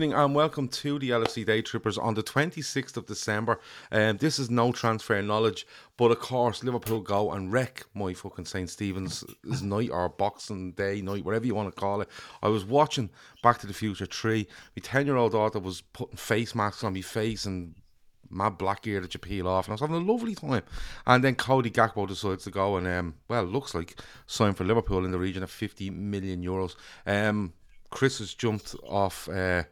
Evening, and welcome to the LFC Day Trippers on the 26th of December. Um, this is no transfer knowledge, but of course, Liverpool go and wreck my fucking St. Stephen's night or Boxing Day night, whatever you want to call it. I was watching Back to the Future 3. My 10 year old daughter was putting face masks on my face and mad black ear that you peel off, and I was having a lovely time. And then Cody Gakpo decides to go and, um, well, looks like sign for Liverpool in the region of 50 million euros. Um, Chris has jumped off uh,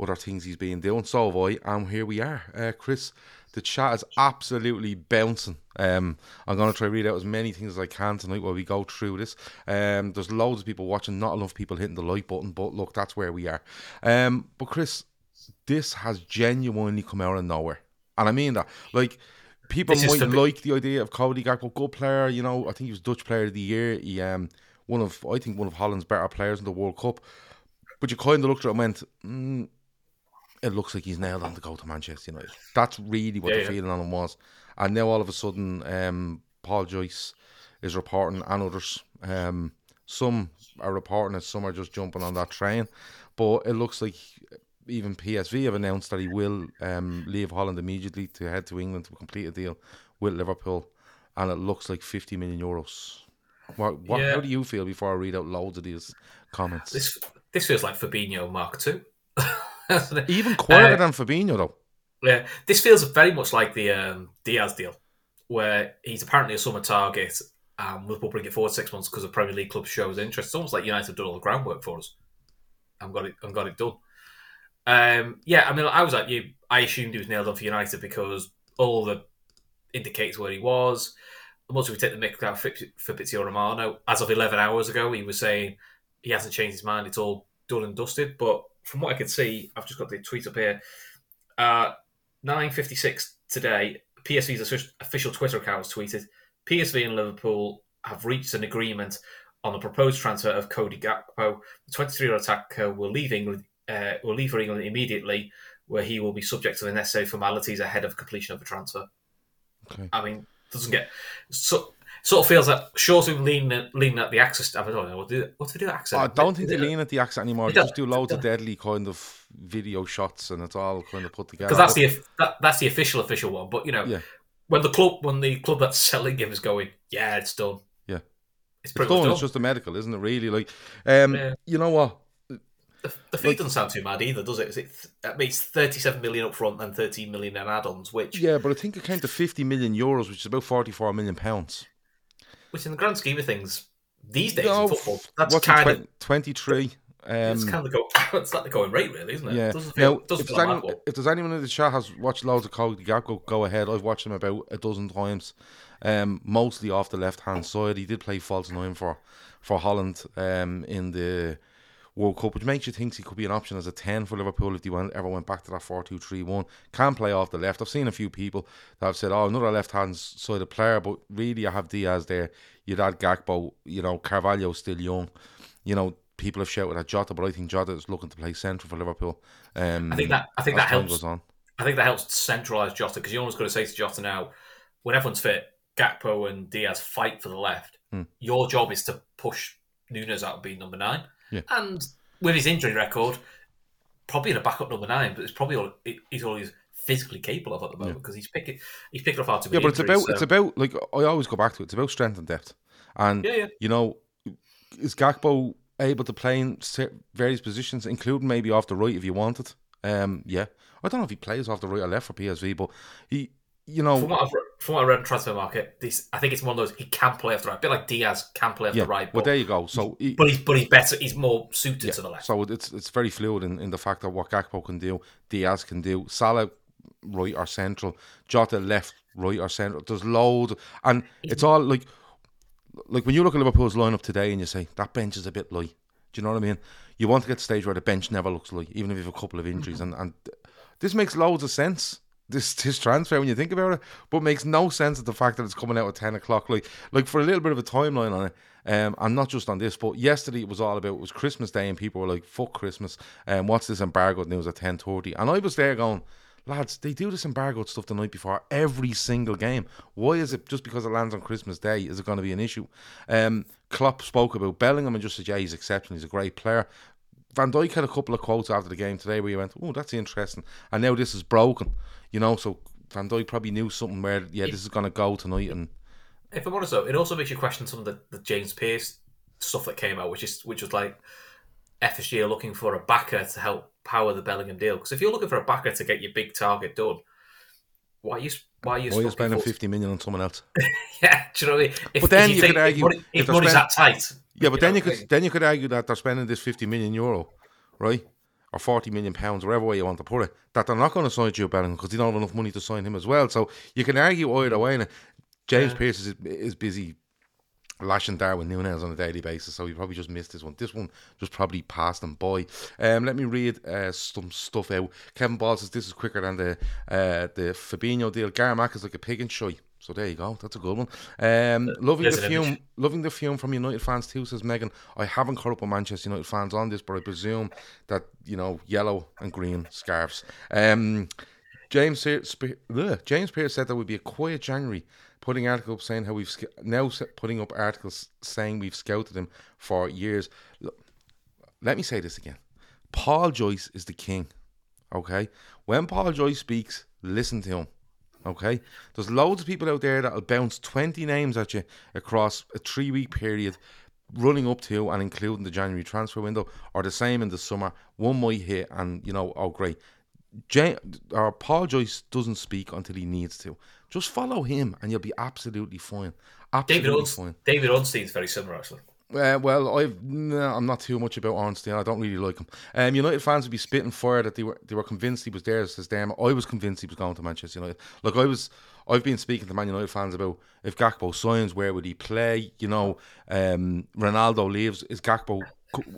other things he's been doing. So have I, and here we are. Uh, Chris, the chat is absolutely bouncing. Um, I'm going to try to read out as many things as I can tonight while we go through this. Um, there's loads of people watching, not enough people hitting the like button, but look, that's where we are. Um, but Chris, this has genuinely come out of nowhere, and I mean that. Like people This might like the idea of Cody Gakpo, good player. You know, I think he was Dutch Player of the Year. He um one of I think one of Holland's better players in the World Cup. But you kind of looked at it and went, mm, it looks like he's nailed on to go to Manchester United. That's really what Yeah, the yeah. feeling on him was. And now all of a sudden, um, Paul Joyce is reporting, and others. Um, some are reporting it, some are just jumping on that train. But it looks like even PSV have announced that he will um, leave Holland immediately to head to England to complete a deal with Liverpool. And it looks like 50 million euros. What, what, Yeah. How do you feel before I read out loads of these comments? This this feels like Fabinho Mark II. Even quieter Uh, than Fabinho, though. yeah, this feels very much like the um, Diaz deal, where he's apparently a summer target, and Liverpool bring it forward six months because the Premier League club shows interest. It's almost like United have done all the groundwork for us and got it and got it done. Um, yeah, I mean, I was like you. I assumed he was nailed on for United because all the indicators where he was. Once we take the mick out Fabrizio Romano, as of 11 hours ago, he was saying he hasn't changed his mind. It's all done and dusted. But from what I could see, I've just got the tweet up here. Uh, 9.56 today, PSV's official Twitter account has tweeted, PSV and Liverpool have reached an agreement on the proposed transfer of Cody Gakpo. The 23-year-old attacker will leave England, uh, will leave for England immediately, where he will be subject to the necessary formalities ahead of completion of the transfer. Okay. I mean, doesn't get so sort of feels like short of leaning leaning at the access. I don't know what do what do they do at access. I don't think they lean at the accent anymore. They They just don't. loads of deadly kind of video shots, and it's all kind of put together. because that's the that, that's the official official one. But you know, Yeah. when the club when the club that's selling him is going, yeah, it's done. Yeah. it's it's pretty done. It's just a medical, isn't it? Really, like, um, Yeah. you know what? The, the fee like- doesn't sound too mad either, does it? Is it that means thirty-seven million up front and thirteen million in add-ons, which, Yeah, but I think it came to fifty million euros, which is about forty-four million pounds. Which in the grand scheme of things, these days No, in football, that's kind of twen- twenty-three. it's Um, kind of go. It's like the going rate, really, isn't it? yeah. It doesn't feel, Now, doesn't if feel there's, like anyone, if there's anyone in the chat has watched loads of Cody Gakpo, go ahead. I've watched him about a dozen times, um, mostly off the left-hand side. He did play false nine for for Holland um, in the World Cup, which makes you think he could be an option as a 10 for Liverpool if they went, ever went back to that 4 2 3 1. Can play off the left. I've seen a few people that have said, oh, another left hand sided player, but really, I have Diaz there. You'd add Gakpo, you know, Carvalho's still young. You know, people have shouted at Jota, but I think Jota is looking to play central for Liverpool. Um, I think that I think that helps. goes on. I think that helps centralise Jota because you're almost got to say to Jota now, when everyone's fit, Gakpo and Diaz fight for the left. Hmm. Your job is to push Nunez out and be number nine. Yeah. And with his injury record, probably in a backup number nine, but it's probably all he's all he's physically capable of at the moment because he's picking he's picking up far too Yeah, but it's injuries, about it's about like I always go back to it. It's about strength and depth, and Yeah, yeah. you know, is Gakpo able to play in various positions, including maybe off the right if you wanted. Um, yeah, I don't know if he plays off the right or left for PSV, but he, you know, From what I've from what I read in transfer market, this I think it's one of those he can play off the right, a bit like Diaz can play off yeah. the right, well, but, there you go. So, he, but he's but he's better. He's more suited to the left. so it's it's very fluid in, in the fact that what Gakpo can do, Diaz can do, Salah right or central, Jota left, right or central. There's loads, and it's all like like when you look at Liverpool's lineup today and you say that bench is a bit light. Do you know what I mean? You want to get to the stage where the bench never looks light, even if you have a couple of injuries, mm-hmm. and and this makes loads of sense. This this transfer when you think about it, but makes no sense at the fact that it's coming out at ten o'clock. Like like for a little bit of a timeline on it, um, and not just on this, but yesterday it was all about it was Christmas Day and people were like, "Fuck Christmas," and um, what's this embargoed news at ten thirty? And I was there going, lads, they do this embargoed stuff the night before every single game. Why is it just because it lands on Christmas Day? Is it going to be an issue? Um, Klopp spoke about Bellingham and just said, yeah, he's exceptional. He's a great player. Van Dijk had a couple of quotes after the game today where he went, oh, that's interesting. And now this is broken, you know. So Van Dijk probably knew something where, yeah, this is going to go tonight. And If I'm honest though, it also makes you question some of the, the James Pearce stuff that came out, which is which was like FSG are looking for a backer to help power the Bellingham deal. Because if you're looking for a backer to get your big target done, why are you why are you, why are you spending spending 40 fifty million on someone else? Yeah, do you know what I mean? If, But then if you think, could argue if, if money's spend- that tight. Yeah, but then you could then you could argue that they're spending this fifty million euro, right, or forty million pounds, wherever way you want to put it, that they're not going to sign Jude Bellingham because they don't have enough money to sign him as well. So you can argue either hmm. way. And James Pearce is is busy lashing Darwin Nunez on a daily basis, so he probably just missed this one. This one just probably passed him by. Um, let me read uh, some stuff out. Kevin Ball says this is quicker than the uh, the Fabinho deal. Garmack is like a pig in shy. So there you go. That's a good one. Um, loving there's the fume, loving the fume from United fans too. Says Megan. I haven't caught up with Manchester United fans on this, but I presume that you know yellow and green scarves. Um, James James Pearce said there would be a quiet January, putting articles saying how we've now putting up articles saying we've scouted him for years. Look, let me say this again. Paul Joyce is the king. Okay, when Paul Joyce speaks, listen to him. Okay, there's loads of people out there that'll bounce twenty names at you across a three week period, running up to and including the January transfer window, or the same in the summer. One might hit, and you know, oh great. Jay, or Paul Joyce doesn't speak until he needs to. Just follow him, and you'll be absolutely fine. David Absolutely Unst- fine. David Ornstein's very similar actually. Uh, well, I've no, I'm not too much about Ornstein. I don't really like him. Um, United fans would be spitting fire that they were they were convinced he was there. Says them. I was convinced he was going to Manchester United. Like I was, I've been speaking to Man United fans about if Gakpo signs, where would he play? You know, um, Ronaldo leaves. Is Gakpo?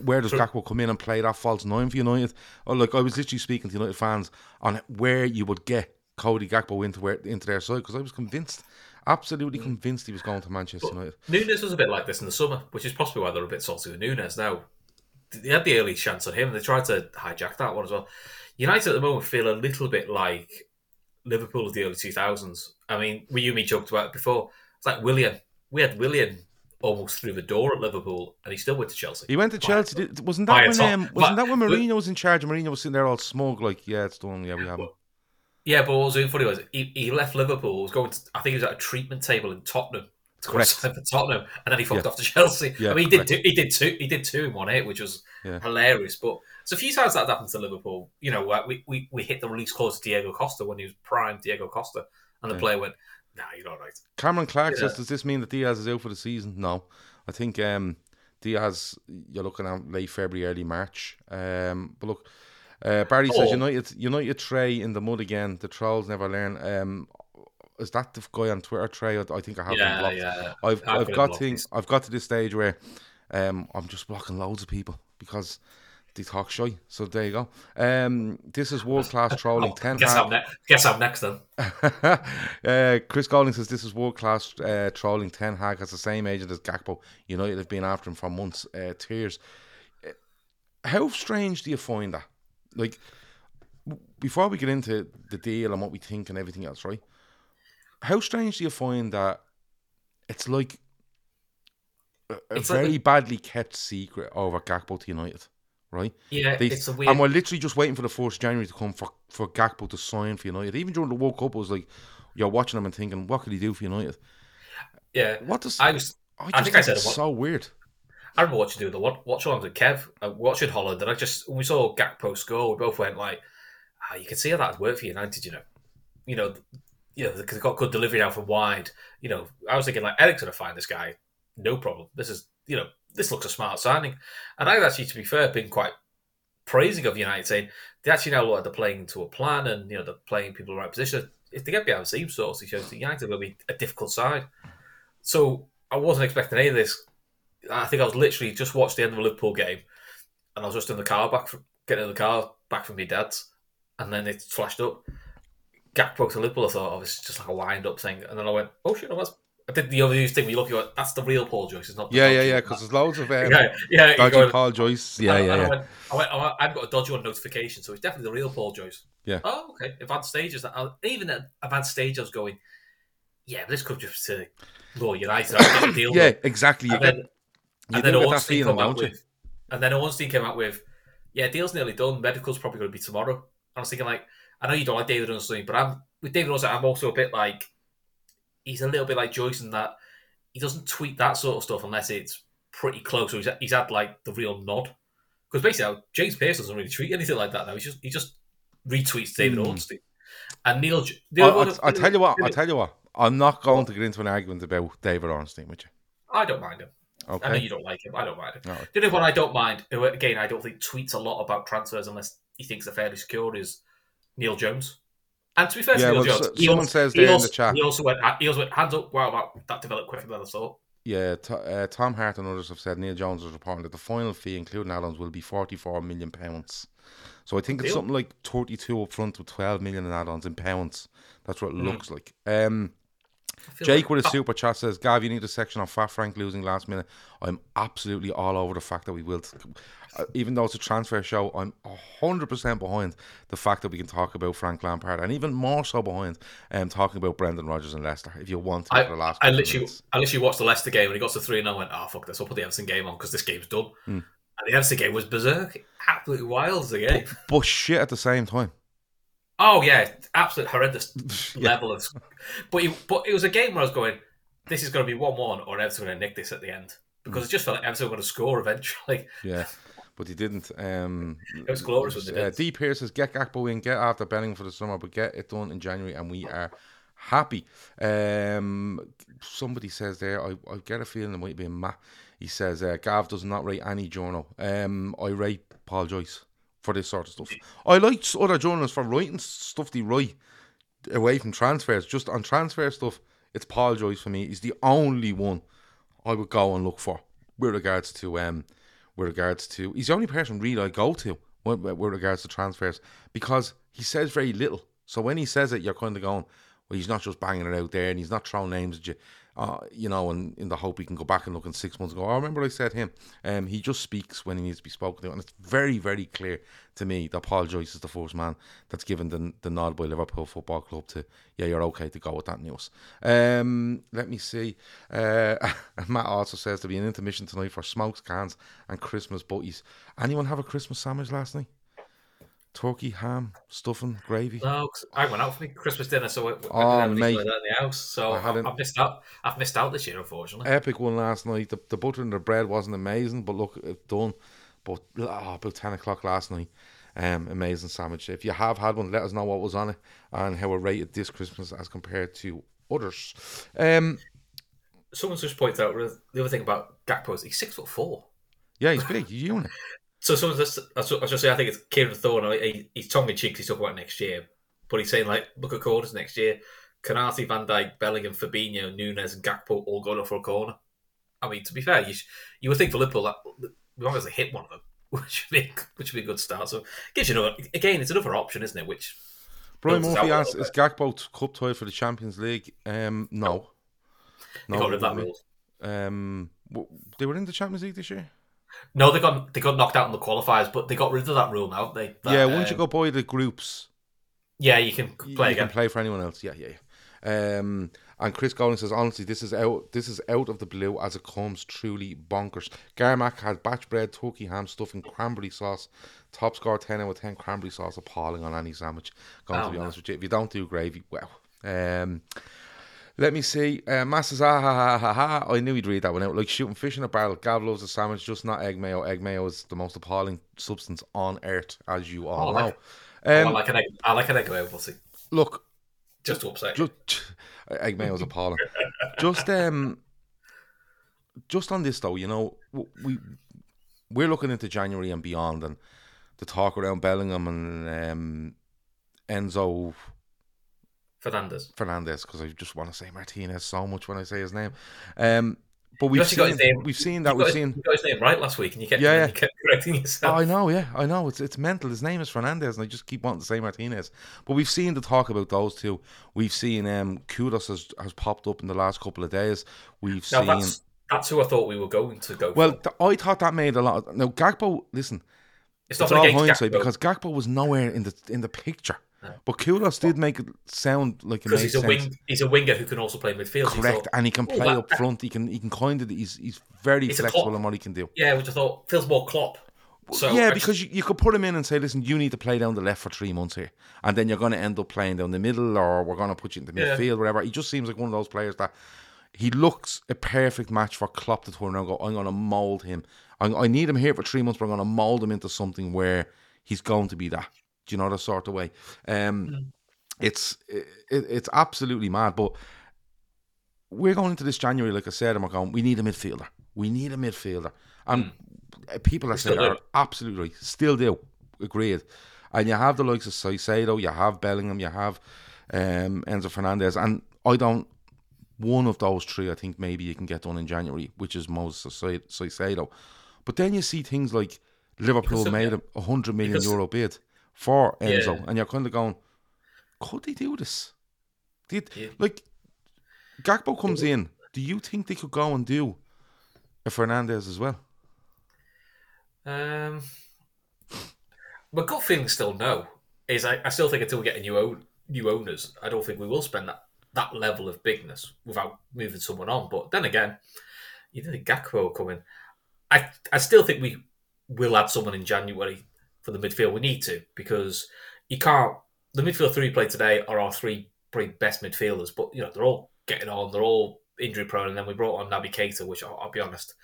Where does Gakpo come in and play that false nine for United? Or like I was literally speaking to United fans on where you would get Cody Gakpo into where into their side because I was convinced, absolutely convinced he was going to Manchester United. Nunez was a bit like this in the summer, which is possibly why they're a bit salty with Nunez now. They had the early chance on him, and they tried to hijack that one as well. United at the moment feel a little bit like Liverpool of the early 2000s. I mean, we you and me joked about it before. It's like Willian. We had Willian almost through the door at Liverpool, and he still went to Chelsea. He went to Chelsea. Did- Wasn't that when top- um, wasn't that when Mourinho was in charge? And Mourinho was sitting there all smug, like, yeah, it's done. Yeah, we have him. Yeah, but what was really funny was he, he left Liverpool. Was going to, I think he was at a treatment table in Tottenham to Correct. for Tottenham, and then he fucked Yeah. off to Chelsea. Yeah, I mean, he did he did two he did two in one hit, which was Yeah. hilarious. But it's a few times that happened to Liverpool. You know, we, we, we hit the release clause to Diego Costa when he was prime Diego Costa, and the Yeah. player went, "Nah, you're not right." Cameron Clark says, does this mean that Diaz is out for the season? No. I think um, Diaz, you're looking at late February, early March. Um, but look, uh, Barry says Oh. United, United Trey in the mud again. The trolls never learn. Um, is that the guy on Twitter, Trey? I, I think I have him Yeah, blocked. yeah. I've I've I've got him got blocked. things. I've got to this stage where um, I'm just blocking loads of people because they talk shy. So there you go. Um, this is world class trolling. Ten Guess Hag- I'm next. Guess I'm next then. uh, Chris Golding says this is world class uh, trolling. Ten Hag has the same agent as Gakpo. United have been after him for months. Uh, tears. Uh, How strange do you find that? Like, before we get into the deal and what we think and everything else, right? How strange do you find that it's like a, a It's like very badly kept secret over Gakpo to United, right? Yeah, They, it's a weird. And we're literally just waiting for the first January to come for, for Gakpo to sign for United. Even during the World Cup, it was like you're watching him and thinking, what could he do for United? yeah, What does I was. I, I just think I said it's it wa- so weird. I remember watching doing the watch, alongs with Kev, uh, watching Holland, and I just when we saw Gakpo score, we both went like, ah, "You can see how that's worked for United." You know, you know, you know, because they've got good delivery now from wide. You know, I was thinking like Eric's to find this guy, no problem. This is, you know, this looks a smart signing, and I've actually, to be fair, been quite praising of United, saying they actually now look like they're playing to a plan, and you know, they're playing people in the right position. If they get behind the same source, it shows that United will be a difficult side. So I wasn't expecting any of this. I think I was literally just watched the end of a Liverpool game, and I was just in the car back from getting in the car back from my dad's, and then it flashed up. Gakpo to Liverpool. I thought, oh, it's just like a wind up thing, and then I went, oh shit, no, that's. I did the other thing you look at that's the real Paul Joyce, it's not. The Yeah, yeah, yeah. Because there's loads of um, yeah, yeah, dodgy going- Paul Joyce. Yeah, and- yeah, and I yeah. went, I went, I went, I've got a dodgy one notification, so it's definitely the real Paul Joyce. Yeah. Oh, okay. Advanced stages. I- Even at advanced stage, I was going, yeah, but this could just to Law United. I deal. Yeah, exactly. You And get, then, and then Ornstein come out with, and then Ornstein came out with, yeah, deal's nearly done. Medical's probably going to be tomorrow. And I was thinking, like, I know you don't like David Ornstein, but I'm with David Ornstein. I'm also a bit like, he's a little bit like Joyce in that he doesn't tweet that sort of stuff unless it's pretty close. Or he's, he's had like the real nod. Because basically, James Pearce doesn't really tweet anything like that now. He just he just retweets David Hmm. Ornstein. And Neil, J- I, Neil I, I tell you what. I tell you what. I'm not going to get into an argument about David Ornstein with you. I don't mind him. I know you don't like him. I don't mind him. No. The only one I don't mind, who, again, I don't think tweets a lot about transfers unless he thinks they're fairly secure, is Neil Jones. And to be fair to Neil well, Jones, so- someone also- says he there in the chat. He also went, he also went hands up. Wow, that, that developed quicker than I thought. Yeah, t- uh, Tom Hart and others have said Neil Jones is reporting that the final fee, including add-ons, will be forty-four million pounds. So I think it's Deal. something like thirty-two up front with twelve million in add-ons in pounds. That's what it looks like. Um, Jake like- with a super chat says, Gav, you need a section on Fat Frank losing last minute. I'm absolutely all over the fact that we will. Uh, even though it's a transfer show, I'm 100% behind the fact that we can talk about Frank Lampard and even more so behind um, talking about Brendan Rodgers and Leicester if you want to I, the last I literally, minutes. I literally watched the Leicester game and he got to three and I went, oh fuck this, I'll put the Everton game on because this game's done. Hmm. And the Everton game was berserk, absolutely wild a game. But shit at the same time. Oh yeah, absolute horrendous Yeah. level of. But it, but it was a game where I was going, this is going to be one-one, or Everton going to nick this at the end because it just felt like Everton were going to score eventually. Yeah, but he didn't. Um, It was glorious when they uh, did. D. Pierce says, get Gakpo in, get after Bellingham for the summer, but get it done in January, and we are happy. Um, somebody says there, I, I get a feeling it might be Matt. He says, uh, Gav does not rate any journal. Um, I rate Paul Joyce for this sort of stuff. I like other journalists for writing stuff they write away from transfers. Just on transfer stuff, it's Paul Joyce for me. He's the only one I would go and look for with regards to um with regards to he's the only person really I go to with, with regards to transfers because he says very little. So when he says it, you're kind of going, well, he's not just banging it out there and he's not throwing names at you, uh, you know, and in the hope he can go back and look in six months and go, oh, I remember I said him. Um, he just speaks when he needs to be spoken to, and it's very, very clear to me that Paul Joyce is the first man that's given the, the nod by Liverpool Football Club to, yeah, you're okay to go with that news. Um, let me see. Uh, Matt also says there'll be an intermission tonight for smokes, cans, and Christmas butties. Anyone have a Christmas sandwich last night? Turkey, ham, stuffing, gravy. No, I went out for my Christmas dinner, so I, I didn't Oh, have mate. like in the house. So I have missed out. I've missed out this year, unfortunately. epic one last night. The, the butter and the bread wasn't amazing, but look, it's done. But oh, about ten o'clock last night, um, amazing sandwich. If you have had one, let us know what was on it and how it rated this Christmas as compared to others. Um, Someone's just pointed out the other thing about Gakpo is he's six foot four. yeah, he's big. A unit. So someone's just, I was just saying, I think it's Kieran Thorne. He, he's tongue in cheek. He's talking about next year, but he's saying like, look at corners next year. Konate, Van Dijk, Bellingham, Fabinho, Nunez, and Gakpo all going up for a corner. I mean, to be fair, you, sh- you would think for Liverpool that as long as they hit one of them, which would be which would be a good start. So gives you another again, it's another option, isn't it? Which Brian Murphy asks, "Is Gakpo cup tie for the Champions League?" Um, no, they got rid of that no. rule. Um, they were in the Champions League this year. No, they got they got knocked out in the qualifiers, but they got rid of that rule now. They that, yeah, once you um, go by the groups, yeah, you can play you play can play for anyone else. Yeah, yeah. yeah. Um, and Chris Golding says, honestly, this is out. This is out of the blue as it comes. Truly bonkers. Garmac has batch bread, turkey ham, stuffing, cranberry sauce. Top score ten out of ten. Cranberry sauce appalling on any sandwich. Going Oh, to be no. honest with you, if you don't do gravy, well. Um, Let me see. Uh, Masses, ah, ha, ha, ha, ha. I knew he'd read that one out. Like shooting fish in a barrel. Gav loves a sandwich, just not egg mayo. Egg mayo is the most appalling substance on earth, as you all Oh, know. like- I Um, like an egg. I like an egg mayo pussy. look, Just to upset. just egg mayo is appalling. just um, just on this though, you know, we we're looking into January and beyond, and the talk around Bellingham and um, Enzo Fernandez. Fernandez because I just want to say Martinez so much when I say his name. Um, but we've seen, his name- we've seen that You we've his, seen. you got his name right last week, and you kept, Yeah, yeah. you kept correcting Oh, yourself. I know, yeah, I know. It's it's mental. His name is Fernandez, and I just keep wanting to say Martinez. But we've seen the talk about those two. We've seen um, Kudus has, has popped up in the last couple of days. We've now seen. that's that's who I thought we were going to go. Well, th- I thought that made a lot. Of, now Gakpo, listen, it's it's not all hindsight Gakpo, because Gakpo was nowhere in the in the picture. But Kudus did make it sound like because he's a sense. wing. He's a winger who can also play midfield. Correct, thought, and he can "Oh, play that- up front. He can he can kind of he's he's very flexible in what he can do. Yeah, which I thought feels more Klopp. So yeah, because you, you could put him in and say, listen, you need to play down the left for three months here, and then you're going to end up playing down the middle, or we're going to put you into Yeah. midfield, whatever. He just seems like one of those players that he looks a perfect match for Klopp to turn around and go, I'm going to mould him. I, I need him here for three months, but I'm going to mould him into something where he's going to be that. Do you know the sort of way? Um, It's it, it's absolutely mad, but we're going into this January, like I said, and we're going, we need a midfielder. We need a midfielder. And uh, people that say still are absolutely. Still do. Agreed. And you have the likes of Caicedo, you have Bellingham, you have um, Enzo Fernandez. And I don't, one of those three, I think maybe you can get done in January, which is Moses Caicedo. But then you see things like Liverpool Because- made a 100 million euro bid for Enzo. Yeah. And you're kind of going, could they do this? Did, Yeah. Like, Gakpo comes in. Do you think they could go and do a Fernandez as well? Um, my gut feeling still no. Is I, I still think until we get a new own, new owners, I don't think we will spend that, that level of bigness without moving someone on. But then again, you didn't think Gakpo will come in. I I still think we will add someone in January for the midfield. We need to because you can't. The midfield three we play today are our three probably best midfielders, but you know they're all getting on. They're all injury prone, and then we brought on Naby Keita, which I'll, I'll be honest,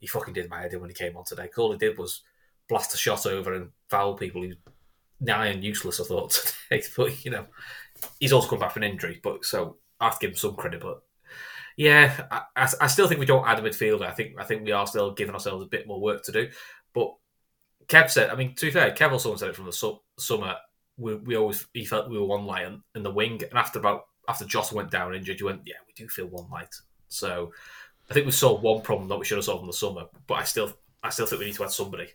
he fucking did my head in when he came on today. all he did was blast a shot over and foul people. Was nigh and useless, I thought today. But you know, he's also come back from injury. But so I have to give him some credit. But yeah, I, I, I still think we don't add a midfielder. I think I think we are still giving ourselves a bit more work to do. But Kev said, I mean, to be fair, Kev also said it from the su- summer. We, we always he felt we were one light in, in the wing, and after about after Joss went down injured, you went, yeah, we do feel one light. So I think we solved one problem that we should have solved in the summer. But I still I still think we need to add somebody.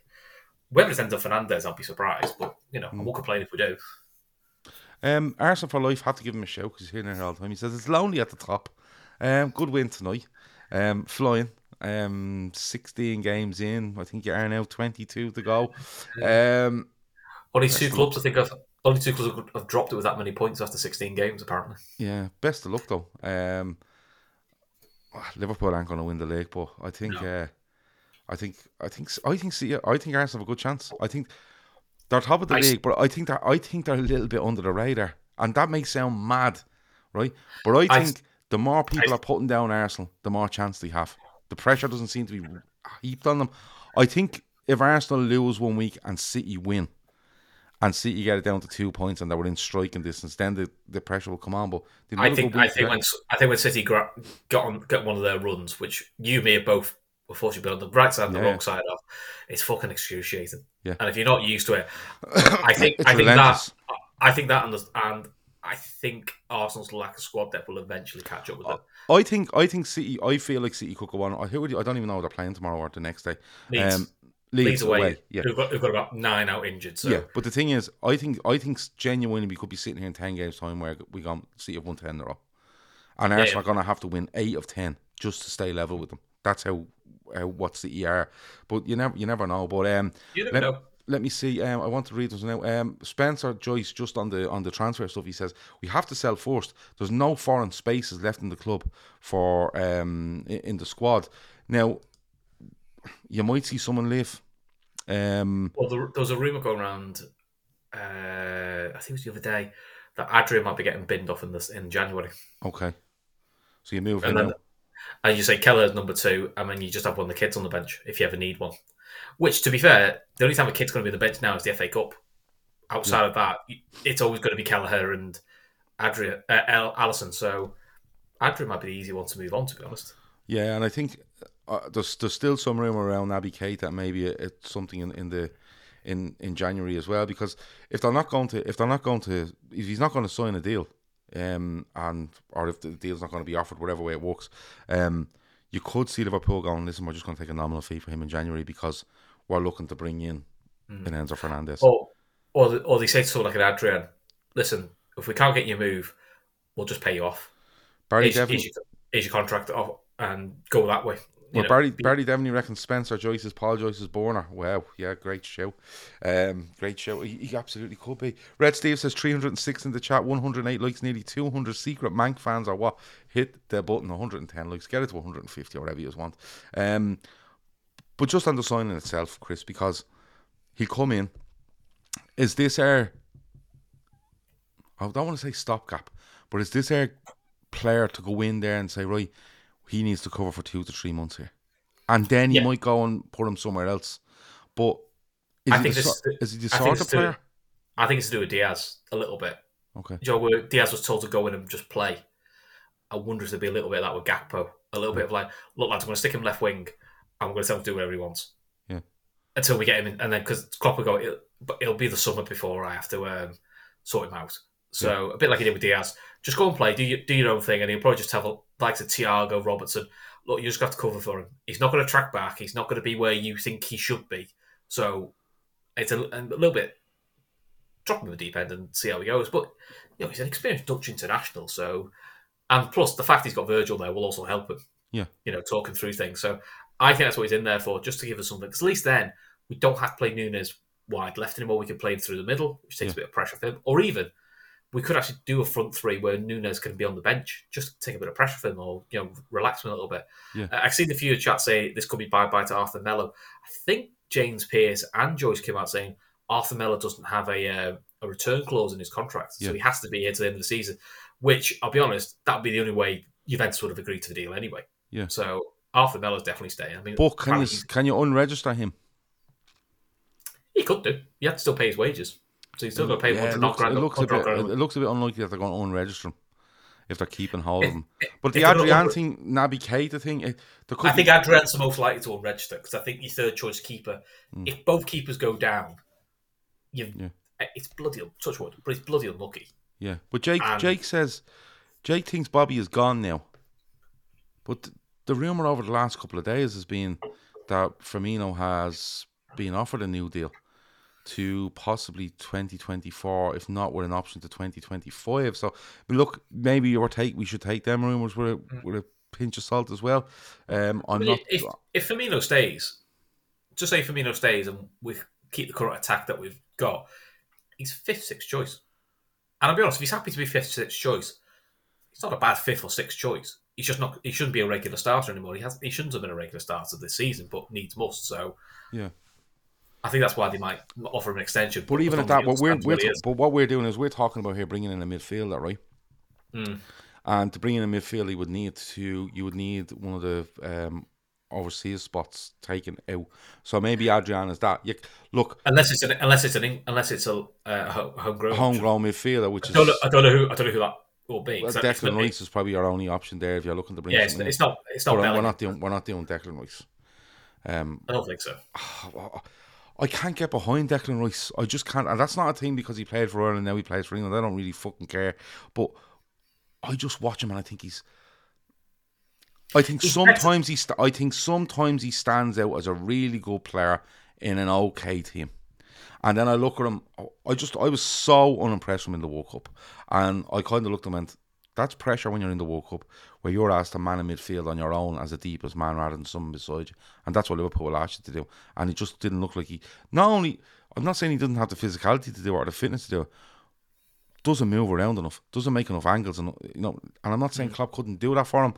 Whether it's Enzo Fernandez, I'll be surprised. But you know, I won't complain if we do. Um, Arsenal for life. Have to give him a shout because he's here all the time. He says it's lonely at the top. Um, good win tonight. Um, flying. Um, sixteen games in. I think you are now twenty-two to go. Um, Only two clubs I think have only two clubs have- dropped it with that many points after 16 games. Apparently, yeah, best of luck though. Um, Liverpool aren't going to win the league, but I think, uh, I think, I think, I think, see, I think Arsenal have a good chance. I think they're top of the I league, but I think they're, I think they're a little bit under the radar, and that may sound mad, right? But I think the more people I- are putting down Arsenal, the more chance they have. The pressure doesn't seem to be heaped on them. I think if Arsenal lose one week and City win, and City get it down to two points and they were in striking distance, then the, the pressure will come on. But I think I think when I think when City got on got one of their runs, which you may have both unfortunately been on the right side and the wrong side of, it's fucking excruciating. Yeah. And if you're not used to it, I think I think relentless. that I think that and, and I think Arsenal's lack of squad depth will eventually catch up with uh, it. I think I think City. I feel like City could go on. I who you- I don't even know if they're playing tomorrow or the next day. Leeds, Um, Leeds, Leeds away, away. Yeah, who've, got, who've got about nine out injured. So yeah. But the thing is, I think I think genuinely we could be sitting here in ten games time where we got City have won ten in a row, and Arsenal yeah. are going to have to win eight of ten just to stay level with them. That's how, how what City are. But you never you never know. But um, you never let, know. Let me see. Um, I want to read this now. Um, Spencer Joyce, just on the on the transfer stuff, he says we have to sell first. There's no foreign spaces left in the club for um in, the squad. Now, you might see someone leave. Um, Well, there, there was a rumor going around. Uh, I think it was the other day that Adrian might be getting binned off in this in January. okay. So you move And then, out. and you say Kelleher's number two, and then you just have one of the kids on the bench if you ever need one. Which, to be fair, the only time a kid's going to be on the bench now is the FA Cup. Outside of that, it's always going to be Kelleher and Adria, uh, Al- Alisson. So Adria might be the easy one to move on, to be honest. Yeah, and I think uh, there's there's still some rumor around Naby Keita that maybe it's something in, in the in in January as well. Because if they're not going to if they're not going to if he's not going to sign a deal, um, and or if the deal's not going to be offered, whatever way it works, um, you could see Liverpool going. Listen, we're just going to take a nominal fee for him in January because we're looking to bring in Mm. an Enzo Fernandez. Or, or, the- or they say to someone like an Adrian, listen, if we can't get you a move, we'll just pay you off. Barry Here's, Devon, here's, your, here's your contract off and go that way. Well, Barry Barry Devon reckons Spencer Joyce is Paul Joyce's borner. Wow, yeah, great show, um, great show. He, he absolutely could be. Red Steve says 306 in the chat, 108 likes, nearly 200 secret Mank fans or what? Hit the button, 110 likes, get it to 150 or whatever you want. Um, but just on the signing itself, Chris, because he'll come in. Is this our? I don't want to say stopgap, but is this our player to go in there and say right? He needs to cover for two to three months here, and then he Yeah. might go and put him somewhere else. But is I he think the, this is he the I sort it's of to- player? I think it's to do with Diaz a little bit. Okay, Joe, where Diaz was told to go in and just play. I wonder if there'd be a little bit of that with Gakpo. A little bit of like, look, lads, I'm going to stick him left wing. I'm going to tell him to do whatever he wants. Yeah. Until we get him in. And then, because Klopp will go, it'll, but it'll be the summer before I have to um, sort him out. So, a bit like he did with Diaz. Just go and play, do your, do your own thing. And he'll probably just tell, like to Thiago Robertson, look, you just got to cover for him. He's not going to track back. He's not going to be where you think he should be. So, it's a, a little bit drop him in the deep end and see how he goes. But you know, he's an experienced Dutch international, so and plus the fact he's got Virgil there will also help him. Yeah. you know, talking through things. So I think that's what he's in there for, just to give us something. Because at least then we don't have to play Nunez wide left anymore. We can play him through the middle, which takes a bit of pressure off him. Or even we could actually do a front three where Nunez can be on the bench, just take a bit of pressure off him, or you know, relax him a little bit. Yeah. Uh, I've seen a few chat say this could be bye bye to Arthur Melo. I think James Pearce and Joyce came out saying Arthur Melo doesn't have a uh, a return clause in his contract, so he has to be here to the end of the season. Which I'll be honest, that would be the only way Juventus would have agreed to the deal anyway. Yeah. So Arthur Melo's definitely staying. I mean, but can you can you unregister him? he could do. You have to still pay his wages, so he's still got to pay Yeah, it looks, grand it looks a bit it looks a bit unlikely that they're going to unregister him if they're keeping hold of him. But the Adrian thing, Naby Keita thing, it, I be- think Adrian's the most likely to unregister because I think your third choice keeper, Hmm. if both keepers go down, you Yeah. it's bloody touch wood, but it's bloody unlucky. Yeah, but Jake And- Jake says Jake thinks Bobby is gone now. But th- the rumor over the last couple of days has been that Firmino has been offered a new deal to possibly 2024, if not with an option to 2025. So but look, maybe you take we should take them rumors with a, with a pinch of salt as well. Um, I'm I mean, not. if if Firmino stays, just say Firmino stays and we keep the current attack that we've got, he's fifth, sixth choice. And I'll be honest, if he's happy to be fifth, sixth choice, he's not a bad fifth or sixth choice. He's just not. He shouldn't be a regular starter anymore. He has. He shouldn't have been a regular starter this season, but needs must. So yeah. I think that's why they might offer him an extension. But even at that, what we're, we're but what we're doing is we're talking about here bringing in a midfielder, right? Mm. And to bring in a midfielder, you would need to you would need one of the um, overseas spots taken out. So maybe Adrian is that. You, look, Unless it's an unless it's an unless it's a uh, homegrown. homegrown midfielder, which I is don't, know, I don't know who I don't know who that will be. well, 'cause that- it's Declan Rice is probably our only option there if you're looking to bring. Yeah, it's, it's in. not. It's not. But, um, we're Bellingham. not doing we're not doing Declan Rice. Um, I don't think so. I can't get behind Declan Rice. I just can't. And that's not a thing because he played for Ireland now he plays for England. I don't really fucking care. But I just watch him and I think he's. I think He's sometimes he. St- I think sometimes he stands out as a really good player in an okay team. And then I look at him. I just I was so unimpressed with him in the World Cup, and I kind of looked at him and that's pressure when you're in the World Cup, where you're asked to man in midfield on your own as a deepest man rather than someone beside you, and that's what Liverpool asked you to do. And it just didn't look like he. Not only I'm not saying he doesn't have the physicality to do it or the fitness to do it, doesn't move around enough, doesn't make enough angles, and you know. And I'm not saying Klopp couldn't do that for him,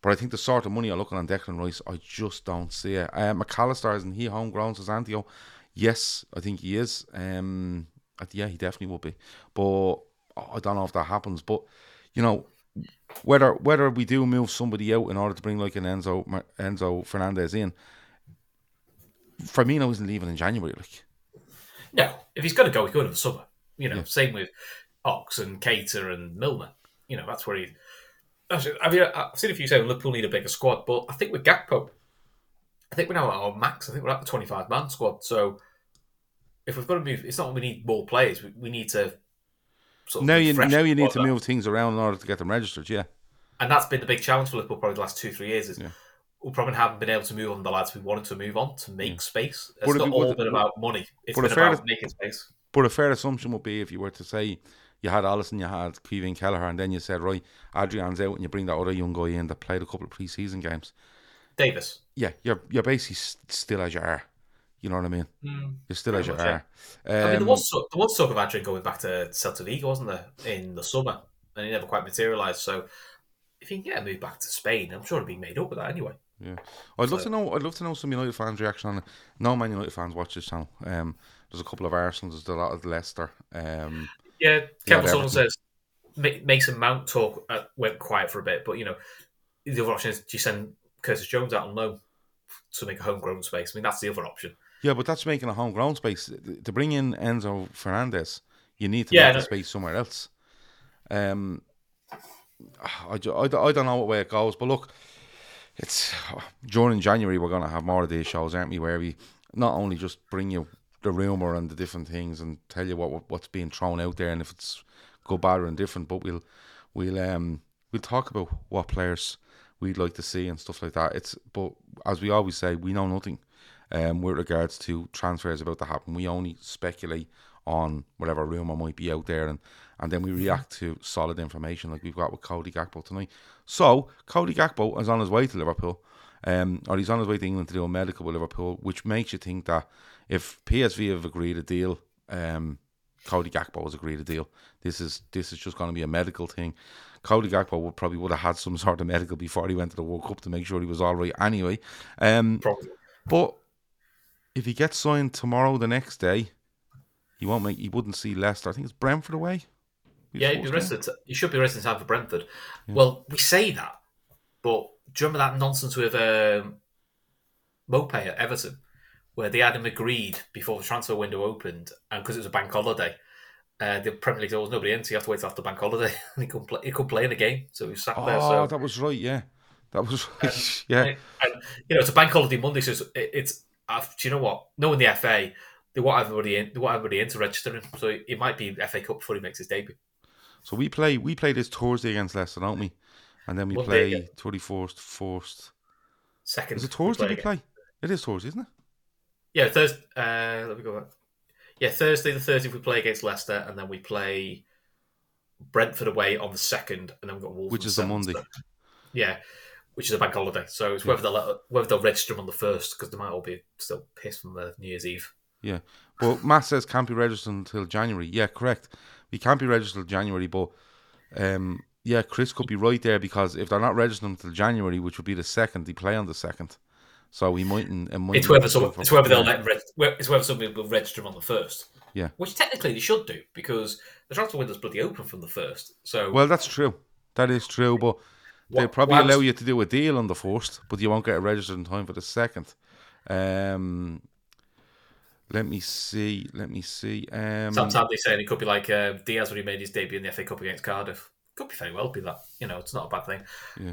but I think the sort of money you're looking on Declan Rice, I just don't see it. Uh, Mac Allister isn't he homegrown? Says Antio. Yes, I think he is. Um, yeah, he definitely would be, but I don't know if that happens. But you know, whether whether we do move somebody out in order to bring like an Enzo Enzo Fernandez in, Firmino isn't leaving in January. Like, No, if he's going to go, he's going in the summer. You know, same with Ox and Keita and Milner. You know, that's where he. Actually, I mean, I've seen a few saying Liverpool need a bigger squad, but I think with Gakpo, I think we're now at our max. I think we're at the 25 man squad. So if we've got to move, it's not we need more players. We, we need to. Sort of now you now you need to move things around in order to get them registered. Yeah, and that's been the big challenge for Liverpool probably the last two three years. Is Yeah. we probably haven't been able to move on the lads we wanted to move on to make space. It's But not all would- been about money. It's been about making space. but a fair assumption would be if you were to say you had Alisson, you had Kevin Kelleher, and then you said right, Adrian's out, and you bring that other young guy in that played a couple of pre-season games. Davies. Yeah, you're you're basically still as you are. You know what I mean? You're still as you yeah. are. I mean, there Um, was talk, there was talk of Adrian going back to Celta Vigo, wasn't there, in the summer, and he never quite materialised. So, if he can get a move back to Spain, I'm sure it'll be made up with that anyway. Yeah, I'd love to know. I'd love to know some United fans' reaction on it. No Man United fans watch this channel. Um, there's a couple of Arsenal. There's a lot of Leicester. Um, Yeah, Kevin Sullivan says Ma- Mason Mount talk uh, went quiet for a bit, but you know, the other option is do you send Curtis Jones out on loan to make a homegrown space? I mean, that's the other option. Yeah, but that's making a homegrown space to bring in Enzo Fernandez. You need to Yeah, make the no. space somewhere else. Um, I, I, don't- I don't know what way it goes, but look, it's during January we're going to have more of these shows, aren't we? Where we not only just bring you the rumor and the different things and tell you what what's being thrown out there and if it's good, bad, or indifferent, but we'll we'll um we'll talk about what players we'd like to see and stuff like that. It's but as we always say, we know nothing um with regards to transfers about to happen. We only speculate on whatever rumor might be out there and and then we react to solid information like we've got with Cody Gakpo tonight. So Cody Gakpo is on his way to Liverpool. Um, or he's on his way to England to do a medical with Liverpool, which makes you think that if PSV have agreed a deal, um, Cody Gakpo has agreed a deal. This is this is just going to be a medical thing. Cody Gakpo would probably would have had some sort of medical before he went to the World Cup to make sure he was all right. Anyway, um, Probably. but if he gets signed tomorrow, the next day, he won't make. He wouldn't see Leicester. I think it's Brentford away. Yeah, he'd be rested. He should be rested in time for Brentford. Well, we say that, but do you remember that nonsense with um, Maupay at Everton, where they had him agreed before the transfer window opened, and because it was a bank holiday, uh, the Premier League there was nobody in, so you have to wait till after bank holiday, and he couldn't play. He couldn't play in the game, so he was sat there. Oh, So that was right. Yeah, that was right. yeah. and you know, it's a bank holiday Monday, so it's, it's uh, do you know what? Knowing the FA, they want everybody in. They want everybody in to register him, so it might be FA Cup before he makes his debut. So we play we play this Thursday against Leicester, don't we? And then we Monday play twenty fourth first. Second, Is it Thursday we again. play? It is Thursday, isn't it? Yeah, Thursday. Uh, let me go back. Yeah, Thursday the 30th we play against Leicester, and then we play Brentford away on the second, and then we've got Wolves. Which on is the seventh. Monday. Yeah, which is a bank holiday. So it's whether they'll whether they'll register them on the first because they might all be still pissed from the New Year's Eve. Yeah. But Matt says can't be registered until January. Yeah, correct. We can't be registered until January, but um yeah, Chris could be right there because if they're not registered until January, which would be the second, they play on the second. So we mightn't. It mightn't It's whether some, it's whether they'll let it's whether somebody will register them on the first. Yeah. which technically they should do because the transfer window's bloody open from the first. So Well, that's true. That is true, but they'll probably what allow you to do a deal on the first, but you won't get it registered in time for the second. Um, let me see. Let me see. Um, Sometimes they say it could be like uh, Diaz when he made his debut in the FA Cup against Cardiff. Could be very well be that. You know, it's not a bad thing. Yeah.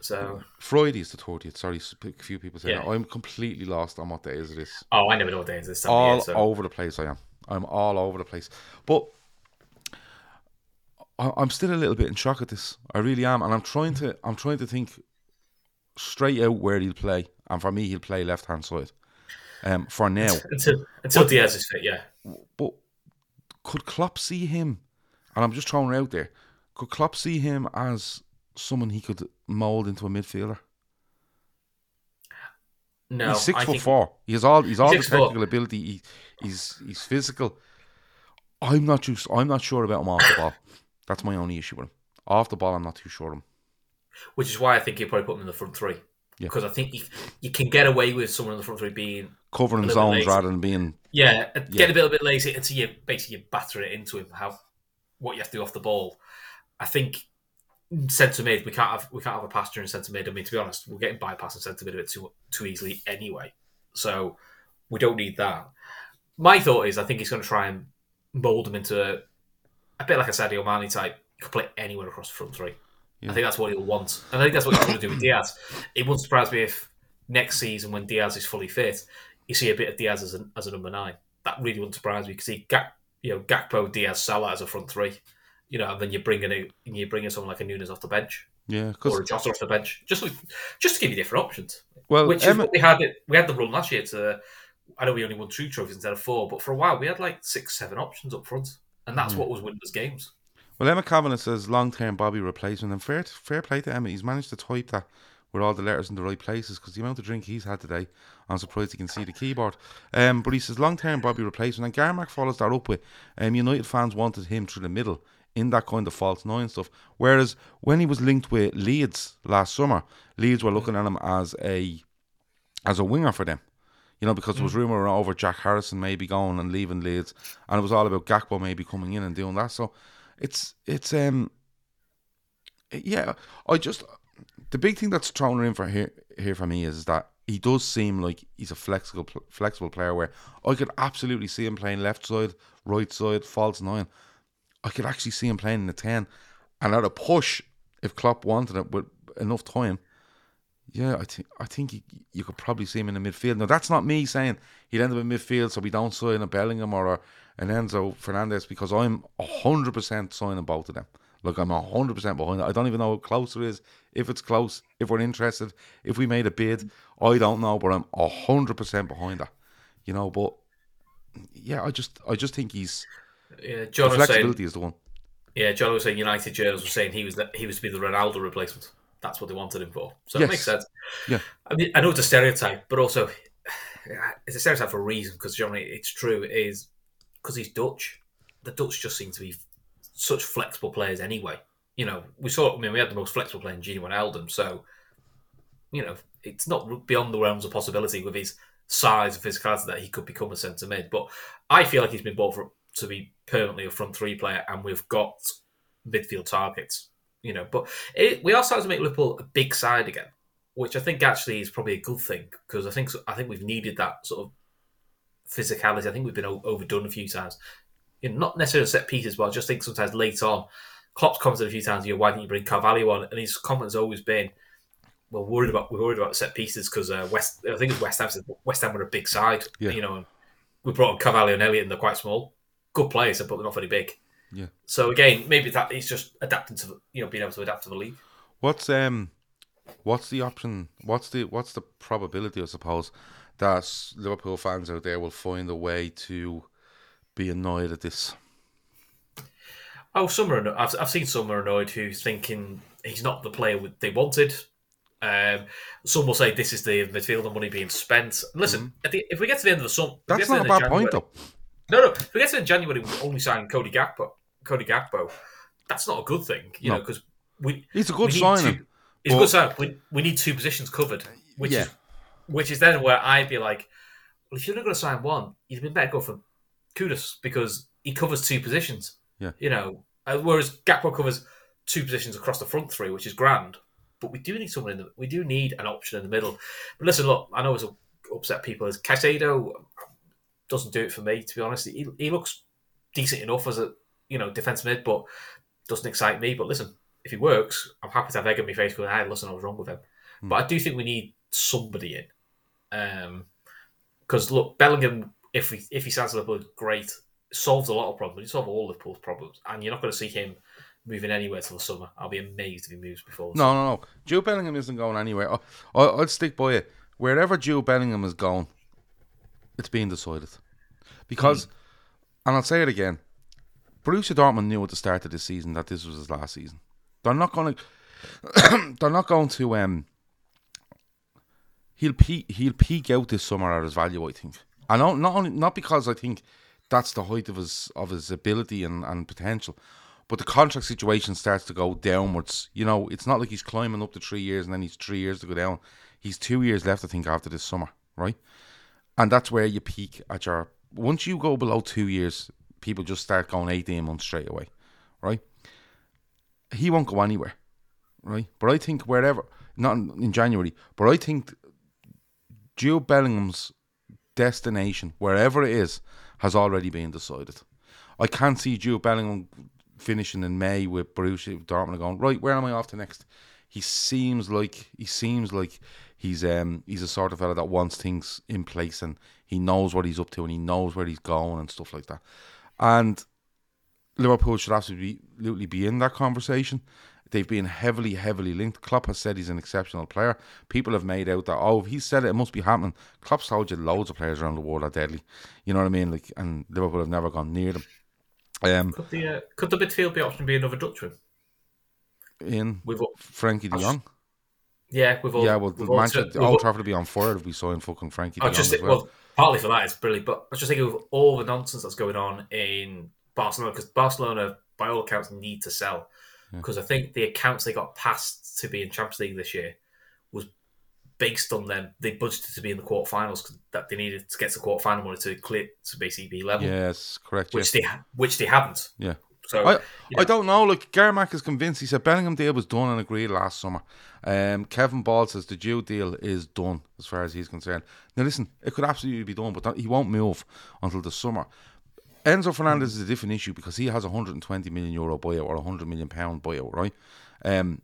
So, Friday is the thirtieth. Sorry, a few people say Yeah. that. I'm completely lost on what day is it is. oh, I never know what day it is this all year. So. over the place. I am. I'm all over the place. But I- I'm still a little bit in shock at this. I really am, and I'm trying to. I'm trying to think straight out where he'll play, and for me, he'll play left hand side. Um, for now, until until Diaz is fit, yeah. but could Klopp see him? And I'm just throwing it out there. Could Klopp see him as someone he could mould into a midfielder? No, he's six I foot think, four. He has all. He's all the Six foot. technical ability. He, he's he's physical. I'm not just. I'm not sure about him off the ball. That's my only issue with him. Off the ball, I'm not too sure of him. which is why I think you probably put him in the front three Yeah. because I think you, you can get away with someone in the front three being Covering zones rather than being. yeah, Yeah. get a little bit lazy until you basically you batter it into him. How what you have to do off the ball. I think centre mid, we can't have we can't have a pasture in centre mid. I mean, to be honest, we're getting bypassed in centre mid a bit too too easily anyway. So we don't need that. My thought is, I think he's going to try and mould him into a, bit like a Sadio Mane type. He could play anywhere across the front three. I think that's what he'll want. And I think that's what he's going to do with Diaz. It wouldn't surprise me if next season, when Diaz is fully fit, you see a bit of Diaz as a, as a number nine. That really wouldn't surprise me because he you know Gakpo, Diaz, Salah as a front three. You know, and then you bring in a you bring in someone like a Nunez off the bench Yeah, or a Jota off the bench, just just to give you different options. well, Which is what we had. It we had the run last year to. I know we only won two trophies instead of four, but for a while we had like six, seven options up front, and that's Hmm. what was winning us games. well, Emma Kavanagh says long term Bobby replacement, and fair fair play to Emma. He's managed to type that with all the letters in the right places because the amount of drink he's had today, I'm surprised he can see the keyboard. Um, but he says long term Bobby replacement, and Garmack follows that up with um, United fans wanted him through the middle in that kind of false nine stuff. Whereas when he was linked with Leeds last summer, Leeds were looking at him as a as a winger for them. You know, because there was rumour over Jack Harrison maybe going and leaving Leeds, and it was all about Gakpo maybe coming in and doing that. So it's it's um yeah, I just the big thing that's thrown in for here here for me is that he does seem like he's a flexible flexible player where I could absolutely see him playing left side, right side, false nine. I could actually see him playing in the ten, and at a push, if Klopp wanted it with enough time, yeah, I think I think you, you could probably see him in the midfield. Now that's not me saying he'd end up in midfield, so we don't sign a Bellingham or a, an Enzo Fernandez because I'm hundred percent signing both of them. Look, I'm hundred percent behind it. I don't even know how close it is. If it's close, if we're interested, if we made a bid, I don't know, but I'm hundred percent behind that. You know, but yeah, I just I just think he's Yeah, the John saying. flexibility is the one. Yeah, John was saying United journals were saying he was the, he was to be the Ronaldo replacement. That's what they wanted him for. So Yes. it makes sense. Yeah. I mean, I know it's a stereotype, but also it's a stereotype for a reason because generally it's true. It is because he's Dutch. The Dutch just seem to be such flexible players anyway. You know, we saw. I mean, we had the most flexible player in Gini Wijnaldum, so you know it's not beyond the realms of possibility with his size and physicality that he could become a centre mid. But I feel like he's been bought for to be permanently a front three player, and we've got midfield targets. You know, but it, we are starting to make Liverpool a big side again, which I think actually is probably a good thing because I think I think we've needed that sort of physicality. I think we've been o- overdone a few times. You know, not necessarily set pieces, but I just think sometimes late on, Klopp's commented a few times, you know, why didn't you bring Carvalho on? And his comment's always been, well, worried about we're worried about set pieces because uh, West, I think it's West Ham. said West Ham were a big side, Yeah. you know. And we brought on Carvalho and Elliott, and they're quite small, good players, but they're not very big. Yeah. So again, maybe that he's just adapting to you know being able to adapt to the league. What's um, what's the option? What's the what's the probability? I suppose that Liverpool fans out there will find a way to be annoyed at this. Oh, some are. anno- I've, I've seen some are annoyed who thinking he's not the player they wanted. Um, some will say this is the midfield midfielder money being spent. Listen, at the, if we get to the end of the summer, That's not a bad of point, though. No, no. If we get to the end of January, we only signed Cody Gakpo. Cody Gakpo. That's not a good thing, you No. know, because we. He's a good signing, it's a but- good sign. We, we need two positions covered, which Yeah. is which is then where I'd be like, well, if you're not going to sign one, you'd been better go for Kudus because he covers two positions. Yeah. You know, uh, whereas Gakpo covers two positions across the front three, which is grand. But we do need someone in the. We do need an option in the middle. But listen, look, I know it's upset people. Is Caicedo doesn't do it for me, to be honest. He, he looks decent enough as a you know defense mid, but doesn't excite me. But listen, if he works, I'm happy to have egg on my face going, "Hey, listen, I was wrong with him." But I do think we need somebody in. Um, because look, Bellingham, if we if he stands to Liverpool, great, solves a lot of problems. He solves all Liverpool's problems, and you're not going to see him moving anywhere till the summer. I'll be amazed if he moves before. The No, no, no. Joe Bellingham isn't going anywhere. I, I, I'd stick by it. Wherever Joe Bellingham is going, it's being decided. Because, and I'll say it again, Borussia Dortmund knew at the start of the season that this was his last season. They're not going to. they're not going to. Um, he'll peak. He'll peak out this summer at his value. I think. I know not only not because I think that's the height of his of his ability and, and potential, but the contract situation starts to go downwards. You know, it's not like he's climbing up to three years and then he's three years to go down. He's two years left, I think, after this summer, right? And that's where you peak at your. Once you go below two years, people just start going 18 months straight away, right? He won't go anywhere. right? But I think wherever, not in, January, but I think Jude Bellingham's destination, wherever it is, has already been decided. I can't see Jude Bellingham finishing in May with Borussia Dortmund going right. Where am I off to next? He seems like he seems like he's um he's a sort of fella that wants things in place and he knows what he's up to and he knows where he's going and stuff like that. And Liverpool should absolutely be in that conversation. They've been heavily, heavily linked. Klopp has said he's an exceptional player. People have made out that oh, if he said it, it must be happening. Klopp's told you loads of players around the world are deadly. You know what I mean? Like, and Liverpool have never gone near them. Um, could the uh, could the midfield be option be another Dutchman? In with Frenkie De Jong. Yeah, with all, yeah. Well, Manchester, Old Trafford would be on fire if we saw him fucking Frankie. De just Jong well. well. Partly for that it's brilliant, but I was just thinking of all the nonsense that's going on in Barcelona because Barcelona, by all accounts, need to sell hmm. because yeah. I think the accounts they got passed to be in Champions League this year was based on them. They budgeted to be in the quarterfinals because that they needed to get to the quarterfinal money to clear to basically be level. Yes, correct. Which yeah. they which they haven't. Yeah. So I, you know. I don't know. Like Garmack is convinced. He said Bellingham deal was done and agreed last summer. Um, Kevin Ball says the Jude deal is done as far as he's concerned. Now listen, it could absolutely be done, but he won't move until the summer. Enzo Fernandez is a different issue because he has a 120 million euro buyout or a 100 million pound buyout, right? Um,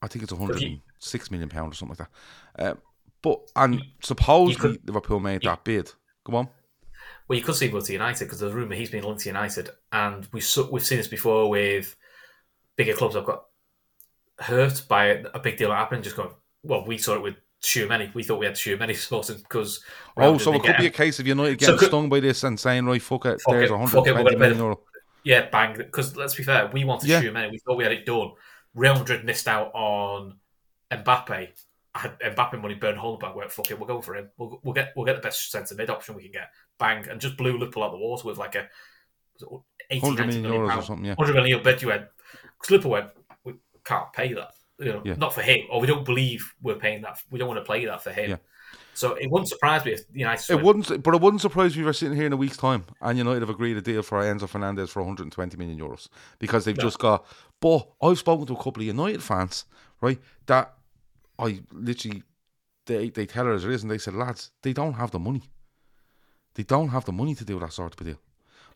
I think it's 106 million pound or something like that. Uh, but and supposedly could, Liverpool made that bid. Come on. Well, you could see him go to United because there's a rumor he's been linked to United, and we've we've seen this before with bigger clubs that have got hurt by a big deal that happened. Just going, well, we saw it with Tchouameni. We thought we had Tchouameni sorted because. Oh, so it could be a case of United getting so could, stung by this and saying, right, fuck it, fuck there's it, 120 million euro. Yeah, bang. Because let's be fair, we wanted yeah. Tchouameni. We thought we had it done. Real Madrid missed out on Mbappe. Mbappe money burned hole back. Went fuck it, we'll go for him. We'll, we'll get we'll get the best centre mid option we can get. Bang, and just blew Liverpool out the water with like a 80, 100 million euros pound, or something. Yeah, 100 million. Bet you went because Liverpool went. We can't pay that you know, yeah. not for him, or we don't believe we're paying that. We don't want to play that for him. Yeah. So it wouldn't surprise me if United. It wouldn't, but it wouldn't surprise me if we're sitting here in a week's time and United have agreed a deal for Enzo Fernandez for 120 million euros because they've no. just got. But I've spoken to a couple of United fans, right? That I literally they they tell her as it is, and they said, lads, they don't have the money. They don't have the money to do that sort of deal.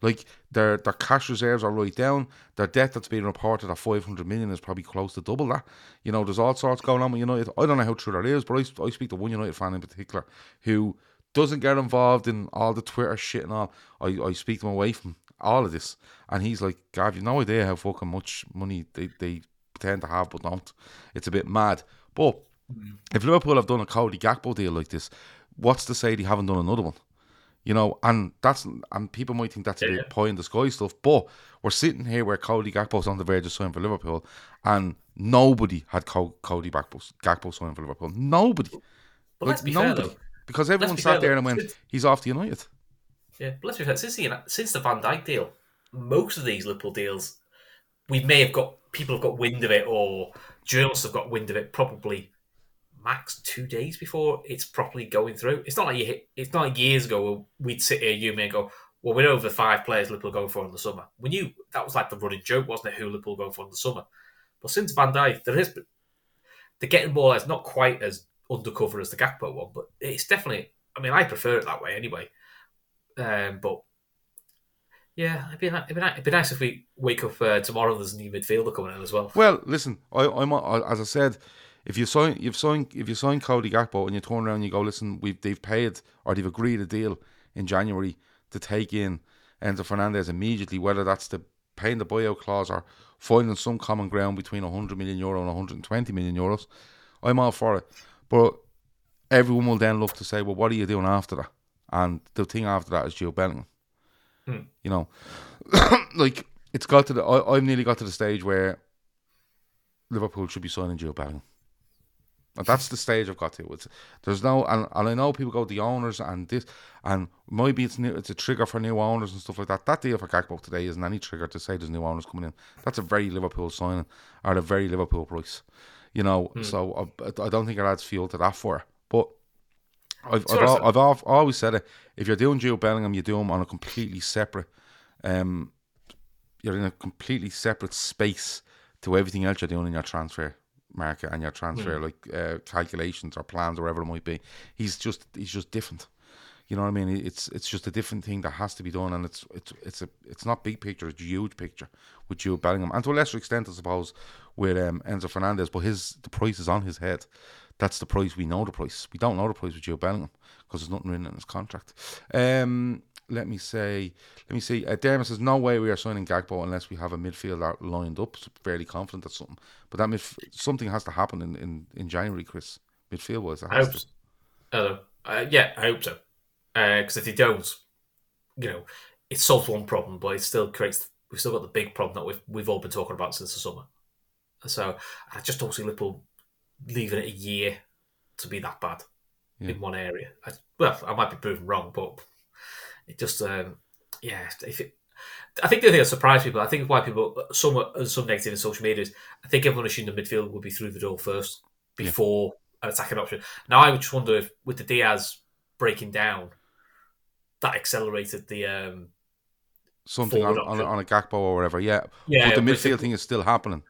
Like their their cash reserves are right down. Their debt that's being reported at five hundred million is probably close to double that. You know, there's all sorts going on with United. I don't know how true that is, but I, I speak to one United fan in particular who doesn't get involved in all the Twitter shit and all. I, I speak to him away from all of this, and he's like, "Gav, you've no idea how fucking much money they they pretend to have, but don't. It's a bit mad." But. Mm. if Liverpool have done a Cody Gakpo deal like this, what's to say they haven't done another one? You know, and that's and people might think that's a bit pie in the sky stuff, but we're sitting here where Cody Gakpo's on the verge of signing for Liverpool, and nobody had Cody Gakpo, Gakpo signing for Liverpool. Nobody. But like, let's be nobody. fair though. Because everyone sat fair, there and went, he's off to United. Yeah, but let's be fair. Since the, since the Van Dijk deal, most of these Liverpool deals, we may have got people have got wind of it, or journalists have got wind of it, probably max two days before it's properly going through. It's not like you hit, it's not like years ago where we'd sit here, you may go, well, we know the five players Liverpool going for in the summer. We knew that was like the running joke, wasn't it? Who Liverpool going for in the summer. But since Van Dijk, there is they're getting more. It's not quite as undercover as the Gakpo one, but it's definitely. I mean, I prefer it that way anyway. Um, but yeah, it'd be, it'd be, it'd be nice if we wake up uh, tomorrow. There's a new midfielder coming in as well. Well, listen, I, I'm as I said, if you sign, you've signed, if you sign Cody Gakpo and you turn around and you go, listen, we've they've paid or they've agreed a deal in January to take in Enzo Fernandez immediately, whether that's the paying the buyout clause or finding some common ground between 100 million euro and 120 million euros, I'm all for it. But everyone will then look to say, well, what are you doing after that? And the thing after that is Joe Bellingham. Hmm. You know, like it's got to the. I, I've nearly got to the stage where Liverpool should be signing Joe Bellingham. And that's the stage I've got to. It's, there's no, and, and I know people go the owners and this, and maybe it's new, it's a trigger for new owners and stuff like that. That deal for Gakpo today isn't any trigger to say there's new owners coming in. That's a very Liverpool signing at a very Liverpool price, you know. Mm. So I, I, don't think it adds fuel to that for. But I've I've, I've, always said it. If you're doing Joe Bellingham, you do him on a completely separate. Um, you're in a completely separate space to everything else you're doing in your transfer market and your transfer Hmm. like uh, calculations or plans or whatever it might be. He's just he's just different. You know what I mean? It's it's just a different thing that has to be done, and it's it's it's a it's not big picture, it's huge picture with Jude Bellingham, and to a lesser extent, I suppose, with um, Enzo Fernandez. But his the price is on his head. That's the price. We know the price. We don't know the price with Jude Bellingham because there's nothing written in his contract. Um, let me say, let me see. Uh, Dermot says no way we are signing Gakpo unless we have a midfielder lined up. So fairly confident that's something, but that midf- something has to happen in, in, in January, Chris. Midfield wise, I hope. So. Uh, uh, yeah, I hope so. Because if they don't, you know, it solves one problem, but it still creates. We've still got the big problem that we've we've all been talking about since the summer. So I just don't see Liverpool leaving it a year to be that bad Yeah. in one area. I, well, I might be proven wrong, but it just, um, yeah. If it, I think the thing that surprised people, I think why people some some negative in social media is I think everyone assumed the midfield would be through the door first before an attacking option. Now I would just wonder if with the Diaz breaking down, that accelerated the um, something on, on, on a Gakpo or whatever. Yeah, Yeah, but the midfield thing is still happening.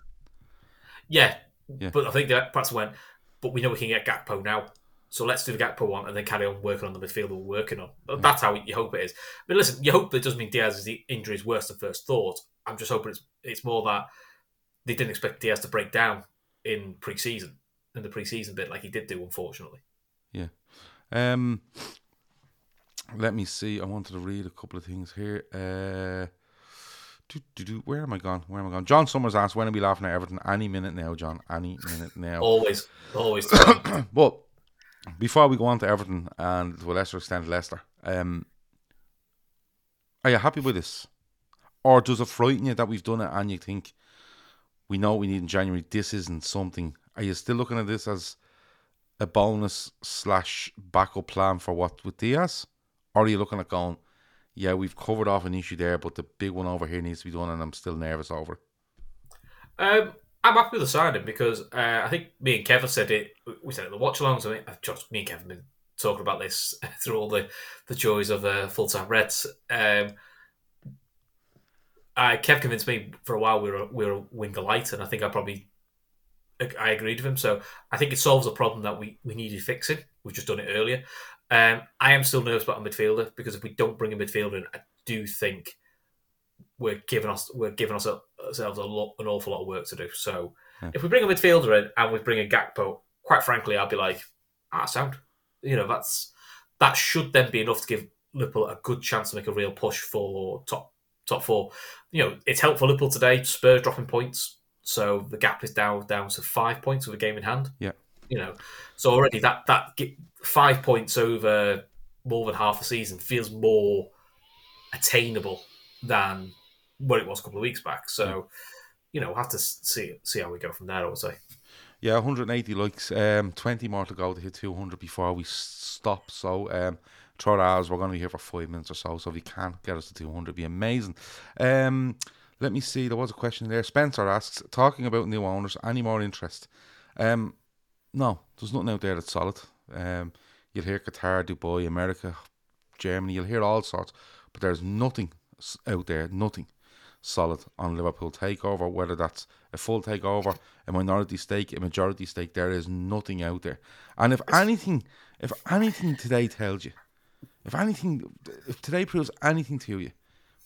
Yeah, Yeah. but I think that perhaps went. But we know we can get Gakpo now, so let's do the Gakpo one and then carry on working on the midfield we're working on. That's how you hope it is. But listen, you hope that doesn't mean Diaz's injury is worse than first thought. I'm just hoping it's it's more that they didn't expect Diaz to break down in pre-season in the pre-season bit like he did do, unfortunately. Yeah. Um, let me see. I wanted to read a couple of things here. Uh, do, do, do, where am I gone? Where am I gone? John Summers asked, "When are we laughing at Everton?" Any minute now, John. Any minute now. Always, always. But before we go on to Everton and to a lesser extent Leicester, um, are you happy with this, or does it frighten you that we've done it and you think we know we need in January? This isn't something. Are you still looking at this as a bonus slash backup plan for what with Diaz, or are you looking at going, yeah, we've covered off an issue there, but the big one over here needs to be done, and I'm still nervous over it. Um, I'm happy with the signing because uh, I think me and Kevin said it. We said it the watch alongs. I mean, just me and Kevin been talking about this through all the, the joys of uh, full time Reds. Um, uh, Kev convinced me for a while we were we were a winger light, and I think I probably I agreed with him. So I think it solves a problem that we, we needed fixing. We've just done it earlier. Um, I am still nervous about a midfielder because if we don't bring a midfielder in, I do think we're giving us we're giving us ourselves a lot, an awful lot of work to do. So Yeah. if we bring a midfielder in and we bring a Gakpo, quite frankly, I'd be like, ah, sound. You know, that's that should then be enough to give Liverpool a good chance to make a real push for top top four. You know, it's helped for Liverpool today. Spurs dropping points, so the gap is down down to five points with a game in hand. Yeah. You know, so already that that five points over more than half a season feels more attainable than what it was a couple of weeks back. So, you know, we'll have to see see how we go from there. I would say. Yeah, 180 likes. Um, 20 more to go to hit 200 before we stop. So, um, that hours. We're going to be here for five minutes or so. So, if you can get us to 200, it'd be amazing. Um, let me see. There was a question there. Spencer asks, talking about new owners, any more interest? Um, no, there's nothing out there that's solid. Um, you'll hear Qatar, Dubai, America, Germany. You'll hear all sorts, but there's nothing out there. Nothing solid on Liverpool takeover, whether that's a full takeover, a minority stake, a majority stake, there is nothing out there. And if anything, if anything today tells you, if anything, if today proves anything to you,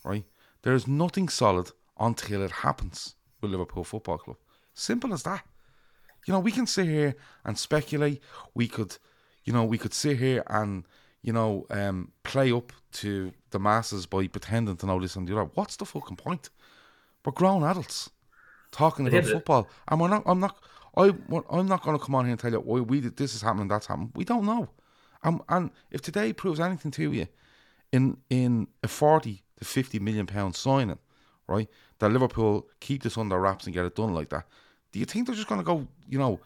right, there is nothing solid until it happens with Liverpool Football Club. Simple as that. You know, we can sit here and speculate. We could, you know, we could sit here and, you know, um, play up to the masses by pretending to know this and the other. What's the fucking point? We're grown adults talking about football, and we're not. I'm not. I. I'm not going to come on here and tell you, "Why we did this is happening, that's happening." We don't know. Um, and if today proves anything to you, in in a forty to fifty million pound signing, right, that Liverpool keep this under wraps and get it done like that, do you think they're just going to go, you know,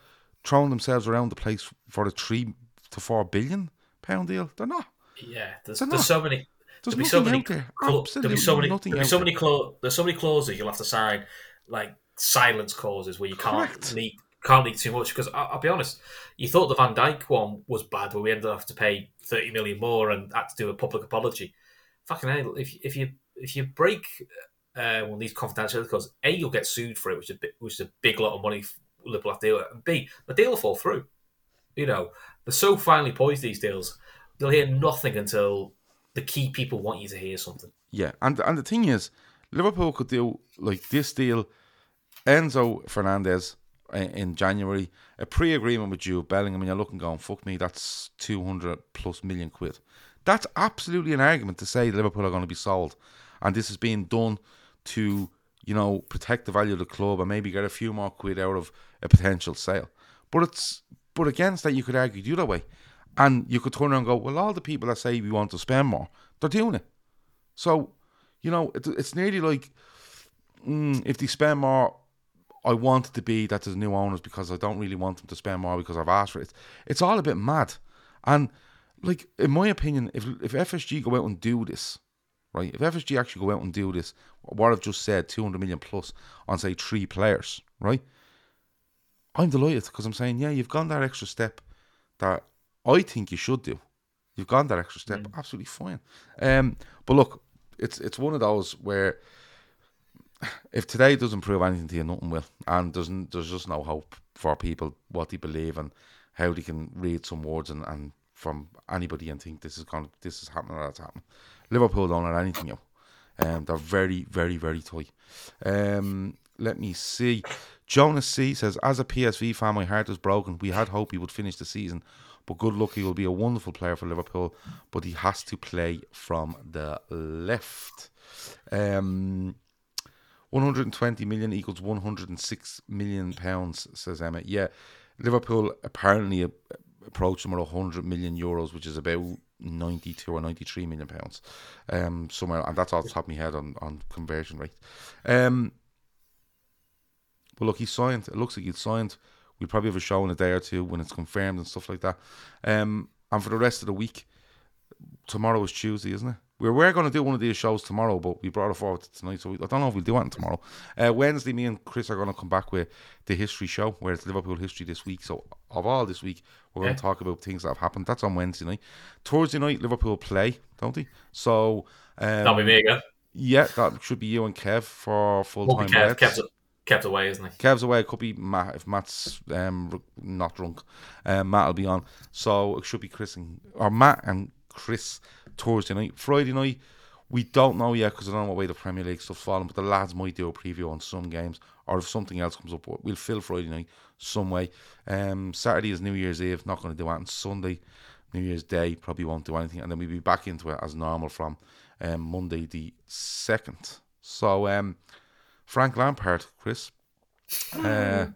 throwing themselves around the place for a three to four billion pound deal? They're not. Yeah, there's, there's so many. There's there'll be so many. out there. cla- Absolutely there'll be so many. There'll be so many. Cla- there's so many clauses you'll have to sign, like silence clauses where you can't Correct. leak can't leak too much. Because I'll be honest, you thought the Van Dijk one was bad, but we ended up having to pay thirty million more and had to do a public apology. Fucking hell! If if you if you break uh, one of these confidentiality clauses, a you'll get sued for it, which is a bit, which is a big lot of money Liverpool have to do it. And B, the deal will fall through. You know, they're so finely poised these deals. They'll hear nothing until the key people want you to hear something. Yeah, and and the thing is, Liverpool could do like this deal. Enzo Fernandez uh, in January, a pre-agreement with you, Bellingham, and you're looking going, fuck me, that's 200 plus million quid. That's absolutely an argument to say Liverpool are going to be sold. And this is being done to, you know, protect the value of the club and maybe get a few more quid out of a potential sale. But it's but against that you could argue the other way. And you could turn around and go, well, all the people that say we want to spend more, they're doing it. So, you know, it, it's nearly like mm, if they spend more, I want it to be that there's new owners because I don't really want them to spend more because I've asked for it. It's all a bit mad. And like in my opinion, if if FSG go out and do this, right? If FSG actually go out and do this, what I've just said, two hundred million plus on say three players, right? I'm delighted because I'm saying, yeah, you've gone that extra step that I think you should do. You've gone that extra step, mm. absolutely fine. Um, but look, it's it's one of those where if today doesn't prove anything to you, nothing will, and there's there's just no hope for people what they believe and how they can read some words and, and from anybody and think this is going this is happening or that's happening. Liverpool don't have anything new. Um, they're very, very, very tight. Um, let me see. Jonas C says, as a PSV fan, my heart is broken. We had hope he would finish the season, but good luck. He will be a wonderful player for Liverpool, but he has to play from the left. Um, 120 million equals 106 million pounds, says Emma. Yeah, Liverpool apparently approached them at 100 million euros, which is about 92 or 93 million pounds, um, somewhere, and that's all the top of my head on, on conversion rate. Um, but look, he signed. It looks like he signed. We'll probably have a show in a day or two when it's confirmed and stuff like that. Um, and for the rest of the week, tomorrow is Tuesday, isn't it? We were going to do one of these shows tomorrow, but we brought it forward to tonight, so we, I don't know if we'll do it tomorrow. Uh, Wednesday, me and Chris are going to come back with the history show, where it's Liverpool history this week. So, of all this week, we're going to talk about things that have happened. That's on Wednesday night. Thursday night, Liverpool play, don't they? So, um, that'll be me again. Yeah, that should be you and Kev for full time. Kev, Kev's, Kev's away, isn't he? Kev's away. It could be Matt if Matt's um, not drunk. Um, Matt will be on. So it should be Chris and or Matt and Chris Thursday night. Friday night, we don't know yet because I don't know what way the Premier League stuff's falling, but the lads might do a preview on some games, or if something else comes up, we'll fill Friday night some way. Um, Saturday is New Year's Eve, not going to do anything. Sunday, New Year's Day, probably won't do anything, and then we'll be back into it as normal from um, Monday the 2nd. So, um, Frank Lampard, Chris. Uh,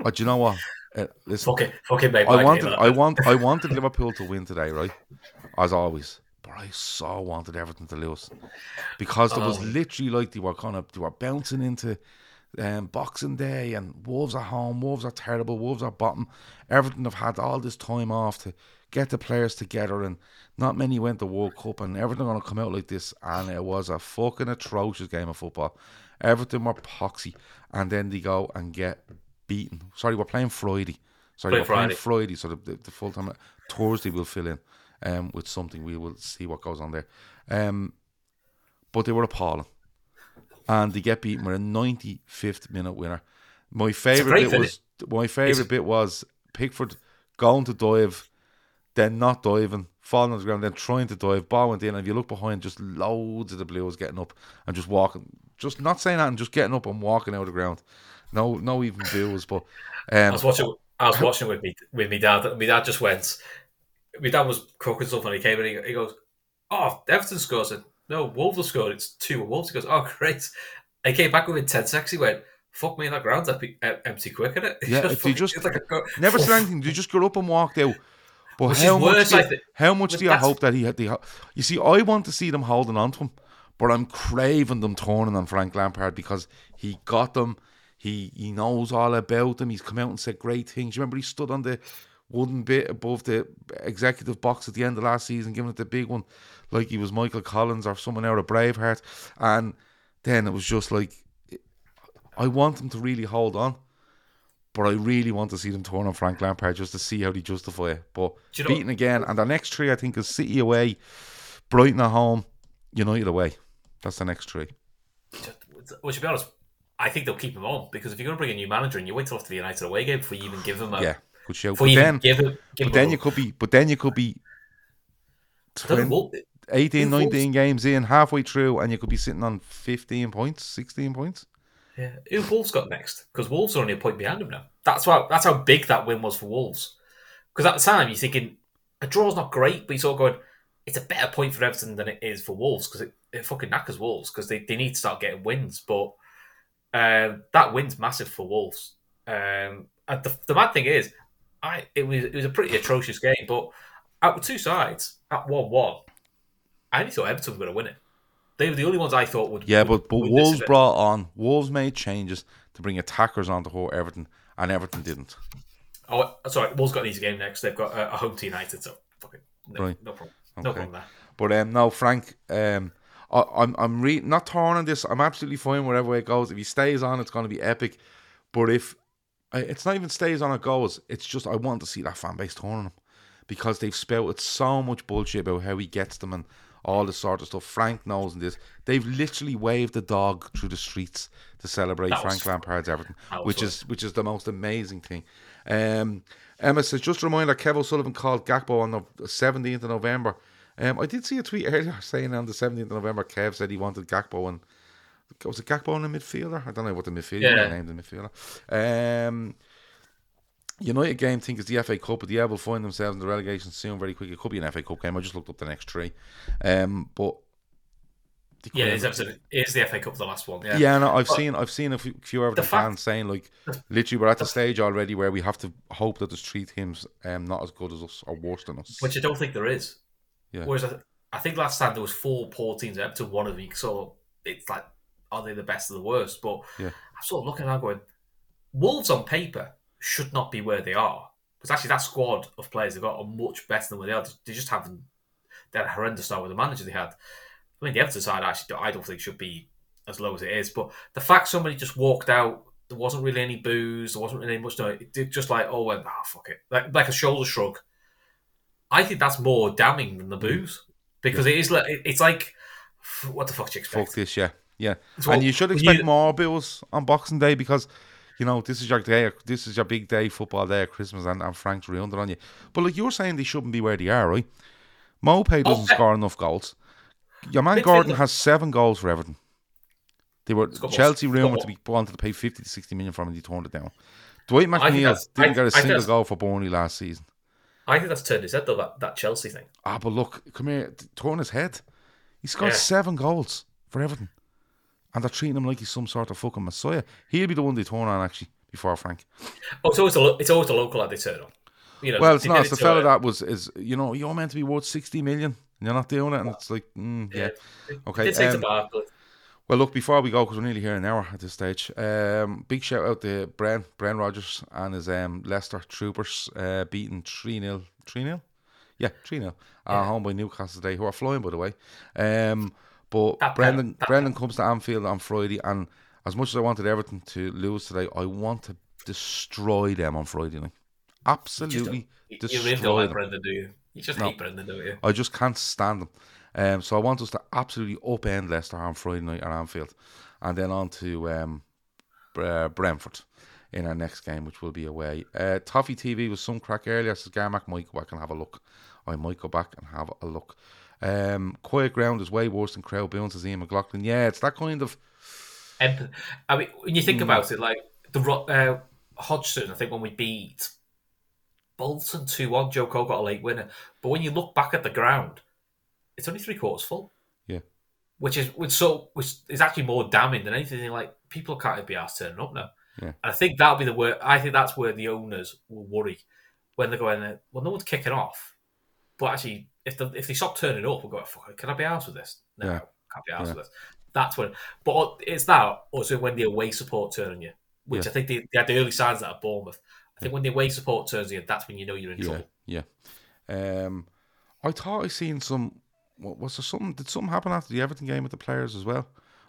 but you know what? Uh, listen, fuck it, fuck it, mate. I wanted, I want, I wanted Liverpool to win today, right? As always, but I so wanted Everton to lose because there was oh. literally like they were kind of they were bouncing into um, Boxing Day and Wolves at home. Wolves are terrible. Wolves are bottom. Everton have had all this time off to get the players together, and not many went to World Cup, and Everton are going to come out like this, and it was a fucking atrocious game of football. Everton were poxy, and then they go and get beaten. Sorry, we're playing Friday. Sorry, Play we're Friday. playing Friday, so the, the, the full time Thursday we'll fill in um, with something. We will see what goes on there. Um, but they were appalling, and they get beaten with a 95th minute winner. My favorite bit was my favorite bit was Pickford going to dive, then not diving, falling on the ground, then trying to dive. Ball went in, and if you look behind, just loads of the Blues getting up and just walking, just not saying that, and just getting up and walking out of the ground. No, no even bills. But um, I was watching. I was watching with me with me dad. My dad just went. My dad was cooking stuff and he came in. He, he goes, "Oh, Everton scores." it. "No, Wolves have scored. It's two Wolves." He goes, "Oh, great." I came back within ten seconds. He went, "Fuck me, in that ground's empty quick, isn't it?" Yeah, if you just like a, never said anything, you just got up and walked out. But Which how much? Worse, do, how much do you hope that he had? The, you see, I want to see them holding on to him, but I'm craving them turning on Frank Lampard because he got them he he knows all about them. He's come out and said great things. You remember he stood on the wooden bit above the executive box at the end of last season, giving it the big one, like he was Michael Collins or someone out of Braveheart. And then it was just like, I want them to really hold on, but I really want to see them turn on Frank Lampard just to see how they justify it. But you beaten know, again, and the next three I think is City away, Brighton at home, United away. That's the next three. Well, to be honest, I think they'll keep him on because if you're going to bring a new manager and you wait till after the United away game before you even give him a Yeah, good show. But then, give him, give but then you could be, but then you could be I 20, 18, Who 19 games in, halfway through, and you could be sitting on 15 points, 16 points. Yeah, who Wolves got next? Because Wolves are only a point behind them now. That's why. That's how big that win was for Wolves. Because at the time you're thinking a draw's not great, but you're sort of going, it's a better point for Everton than it is for Wolves because it, it fucking knackers Wolves because they, they need to start getting wins. But um, that win's massive for Wolves. Um, and the, the mad thing is, I it was it was a pretty atrocious game, but out of two sides at one one, I only thought Everton were going to win it. They were the only ones I thought would. Yeah, would but but Wolves brought on Wolves made changes to bring attackers onto whole Everton, and Everton didn't. Oh, sorry. Wolves got an easy game next. They've got a, a home to United, so fucking no, Right. no problem. No problem there. But um, no, Frank, um, I, I'm I'm re- not torn on this. I'm absolutely fine wherever way it goes. If he stays on, it's going to be epic. But if it's not even stays on, it goes. It's just I want to see that fan base torn on him because they've spouted so much bullshit about how he gets them and all this sort of stuff. Frank knows and this. They've literally waved the dog through the streets to celebrate That Frank Lampard's Everton, which fun. is which is the most amazing thing. Um, Emma says, just a reminder, Kev O'Sullivan called Gakpo on the 17th of November. Um, I did see a tweet earlier saying on the 17th of November, Kev said he wanted Gakpo and was it Gakpo in the midfielder? I don't know what the midfielder Yeah. named the midfielder. Um, United game think it's the FA Cup, but the Air will find themselves in the relegation soon, very quick. It could be an FA Cup game. I just looked up the next three. Um, but Yeah, it's absolutely. It is the FA Cup, the last one. Yeah. yeah, no, I've But- seen I've seen a few, few the fact- fans saying like, literally, we're at the stage already where we have to hope that there's three teams um not as good as us or worse than us. Which I don't think there is. Yeah. Whereas I, I think last time there was four poor teams up to one of them. So it's like, are they the best of the worst? But Yeah. I'm sort of looking at going, Wolves on paper should not be where they are. Because actually, that squad of players they've got are much better than where they are. They just haven't. They had a horrendous start with the manager they had. I mean, the Everton side actually, I don't think should be as low as it is. But the fact somebody just walked out, there wasn't really any booze, there wasn't really much. No, it did just like, oh, well, ah, fuck it, like like a shoulder shrug. I think that's more damning than the mm. booze because it is like it's like, what the fuck do you expect? Fuck this, yeah, yeah. And you should expect you- more bills on Boxing Day because you know this is your day. This is your big day, football day, Christmas, and, and Frank's it on you. But like you're saying, they shouldn't be where they are, right? Maupay oh, doesn't Okay. score enough goals. Your man Gordon has seven goals for Everton. They were Chelsea rumored to be wanted to pay fifty to sixty million for him, and he turned it down. Dwight McNeil didn't I- get a single goal for Burnley last season. I think that's turned his head though. That, that Chelsea thing. Ah, but look, come here, torn his head. He scored Yeah. seven goals for Everton, and they're treating him like he's some sort of fucking messiah. He'll be the one they turn on actually before Frank. Oh, it's always a it's always a local that they turn on. You know, Well, it's not. It's the fella uh, that was is you know you're meant to be worth sixty million, and you're not doing it, and it's like mm, yeah. they- Okay, They did say to um, Barkley. Well, look, before we go, because we're nearly here an hour at this stage, um, big shout out to Bren, Bren Rodgers and his um, Leicester Troopers uh, beating 3 0. 3 0? Yeah, 3 0. Uh, home by Newcastle today, who are flying, by the way. Um, but That Brendan, that Brendan comes to Anfield on Friday, and as much as I wanted Everton to lose today, I want to destroy them on Friday night. Absolutely You, you destroy really don't like. Brendan, do you? You just No. hate Brendan, don't you? I just can't stand them. Um, so I want us to absolutely upend Leicester on Friday night at Anfield, and then on to um, Bre- Brentford in our next game, which will be away. Uh, Toffee TV was some crack earlier. Says Garmack might go back and have a look. I might go back and have a look. Um, quiet ground is way worse than crowd bounce, says Ian McLaughlin. Yeah, it's that kind of I mean, when you think Hmm. about it, like the uh, Hodgson, I think when we beat Bolton two one, Joe Cole got a late winner. But when you look back at the ground, it's only three quarters full. Yeah. which is which so which is actually more damning than anything. Like people can't be asked turning up now. Yeah. And I think that'll be the word. I think that's where the owners will worry when they're going. uh, Well, no one's kicking off, but actually, if the, if they stop turning up, we'll go. Fuck, can I be asked with this? No, Yeah. can't be asked Yeah. with this. That's when. But it's that also when the away support turn on you, which Yeah. I think they, they had the early signs that at Bournemouth. I think when the away support turns on you, that's when you know you're in yeah, trouble. yeah. Um, I thought I seen some. What was there something? Did something happen after the Everton game with the players as well?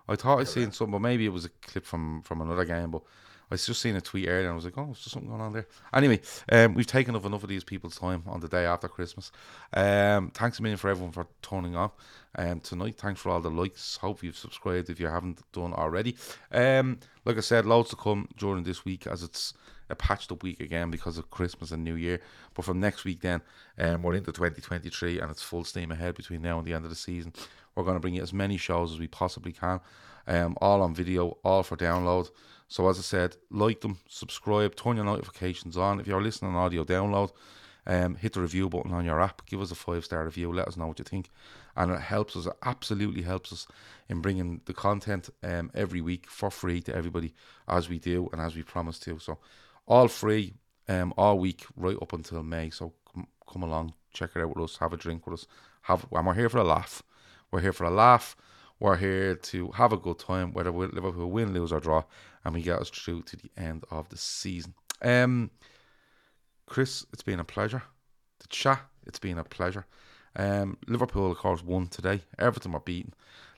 I thought I'd seen something, but maybe it was a clip from from another game. But I was just seeing a tweet earlier and I was like, oh, is there something going on there? Anyway, um, we've taken up enough of these people's time on the day after Christmas. Um, thanks a million for everyone for turning up um, tonight. Thanks for all the likes. Hope you've subscribed if you haven't done already. Um, like I said, loads to come during this week as it's a patched up week again because of Christmas and New Year. But from next week, then um, we're into 2023 and it's full steam ahead between now and the end of the season. We're going to bring you as many shows as we possibly can, um, all on video, all for download. So as I said, like them, subscribe, turn your notifications on. If you're listening on audio download, um, hit the review button on your app. Give us a five star review. Let us know what you think, and it helps us. It absolutely helps us in bringing the content um, every week for free to everybody, as we do and as we promise to. So, all free, um, all week right up until May. So come, come along, check it out with us. Have a drink with us. Have and we're here for a laugh. We're here for a laugh. We're here to have a good time, whether Liverpool win, lose, or draw, and we get us through to the end of the season. Um, Chris, it's been a pleasure to chat. It's been a pleasure. Um, Liverpool, of course, won today. Everton were beaten.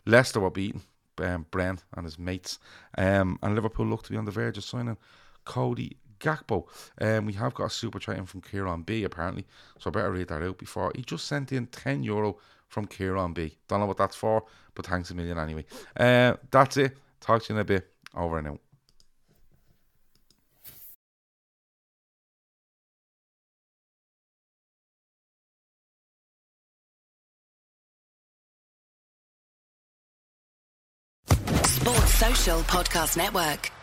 Leicester were beaten. Um, Brent and his mates. Um, and Liverpool look to be on the verge of signing Cody Gakpo. Um, we have got a super chat in from Kieran B apparently, so I better read that out before. He just sent in 10 euro from Kieran B. Don't know what that's for, but thanks a million anyway. Uh, that's it. Talk to you in a bit. Over and out. Sports Social Podcast Network.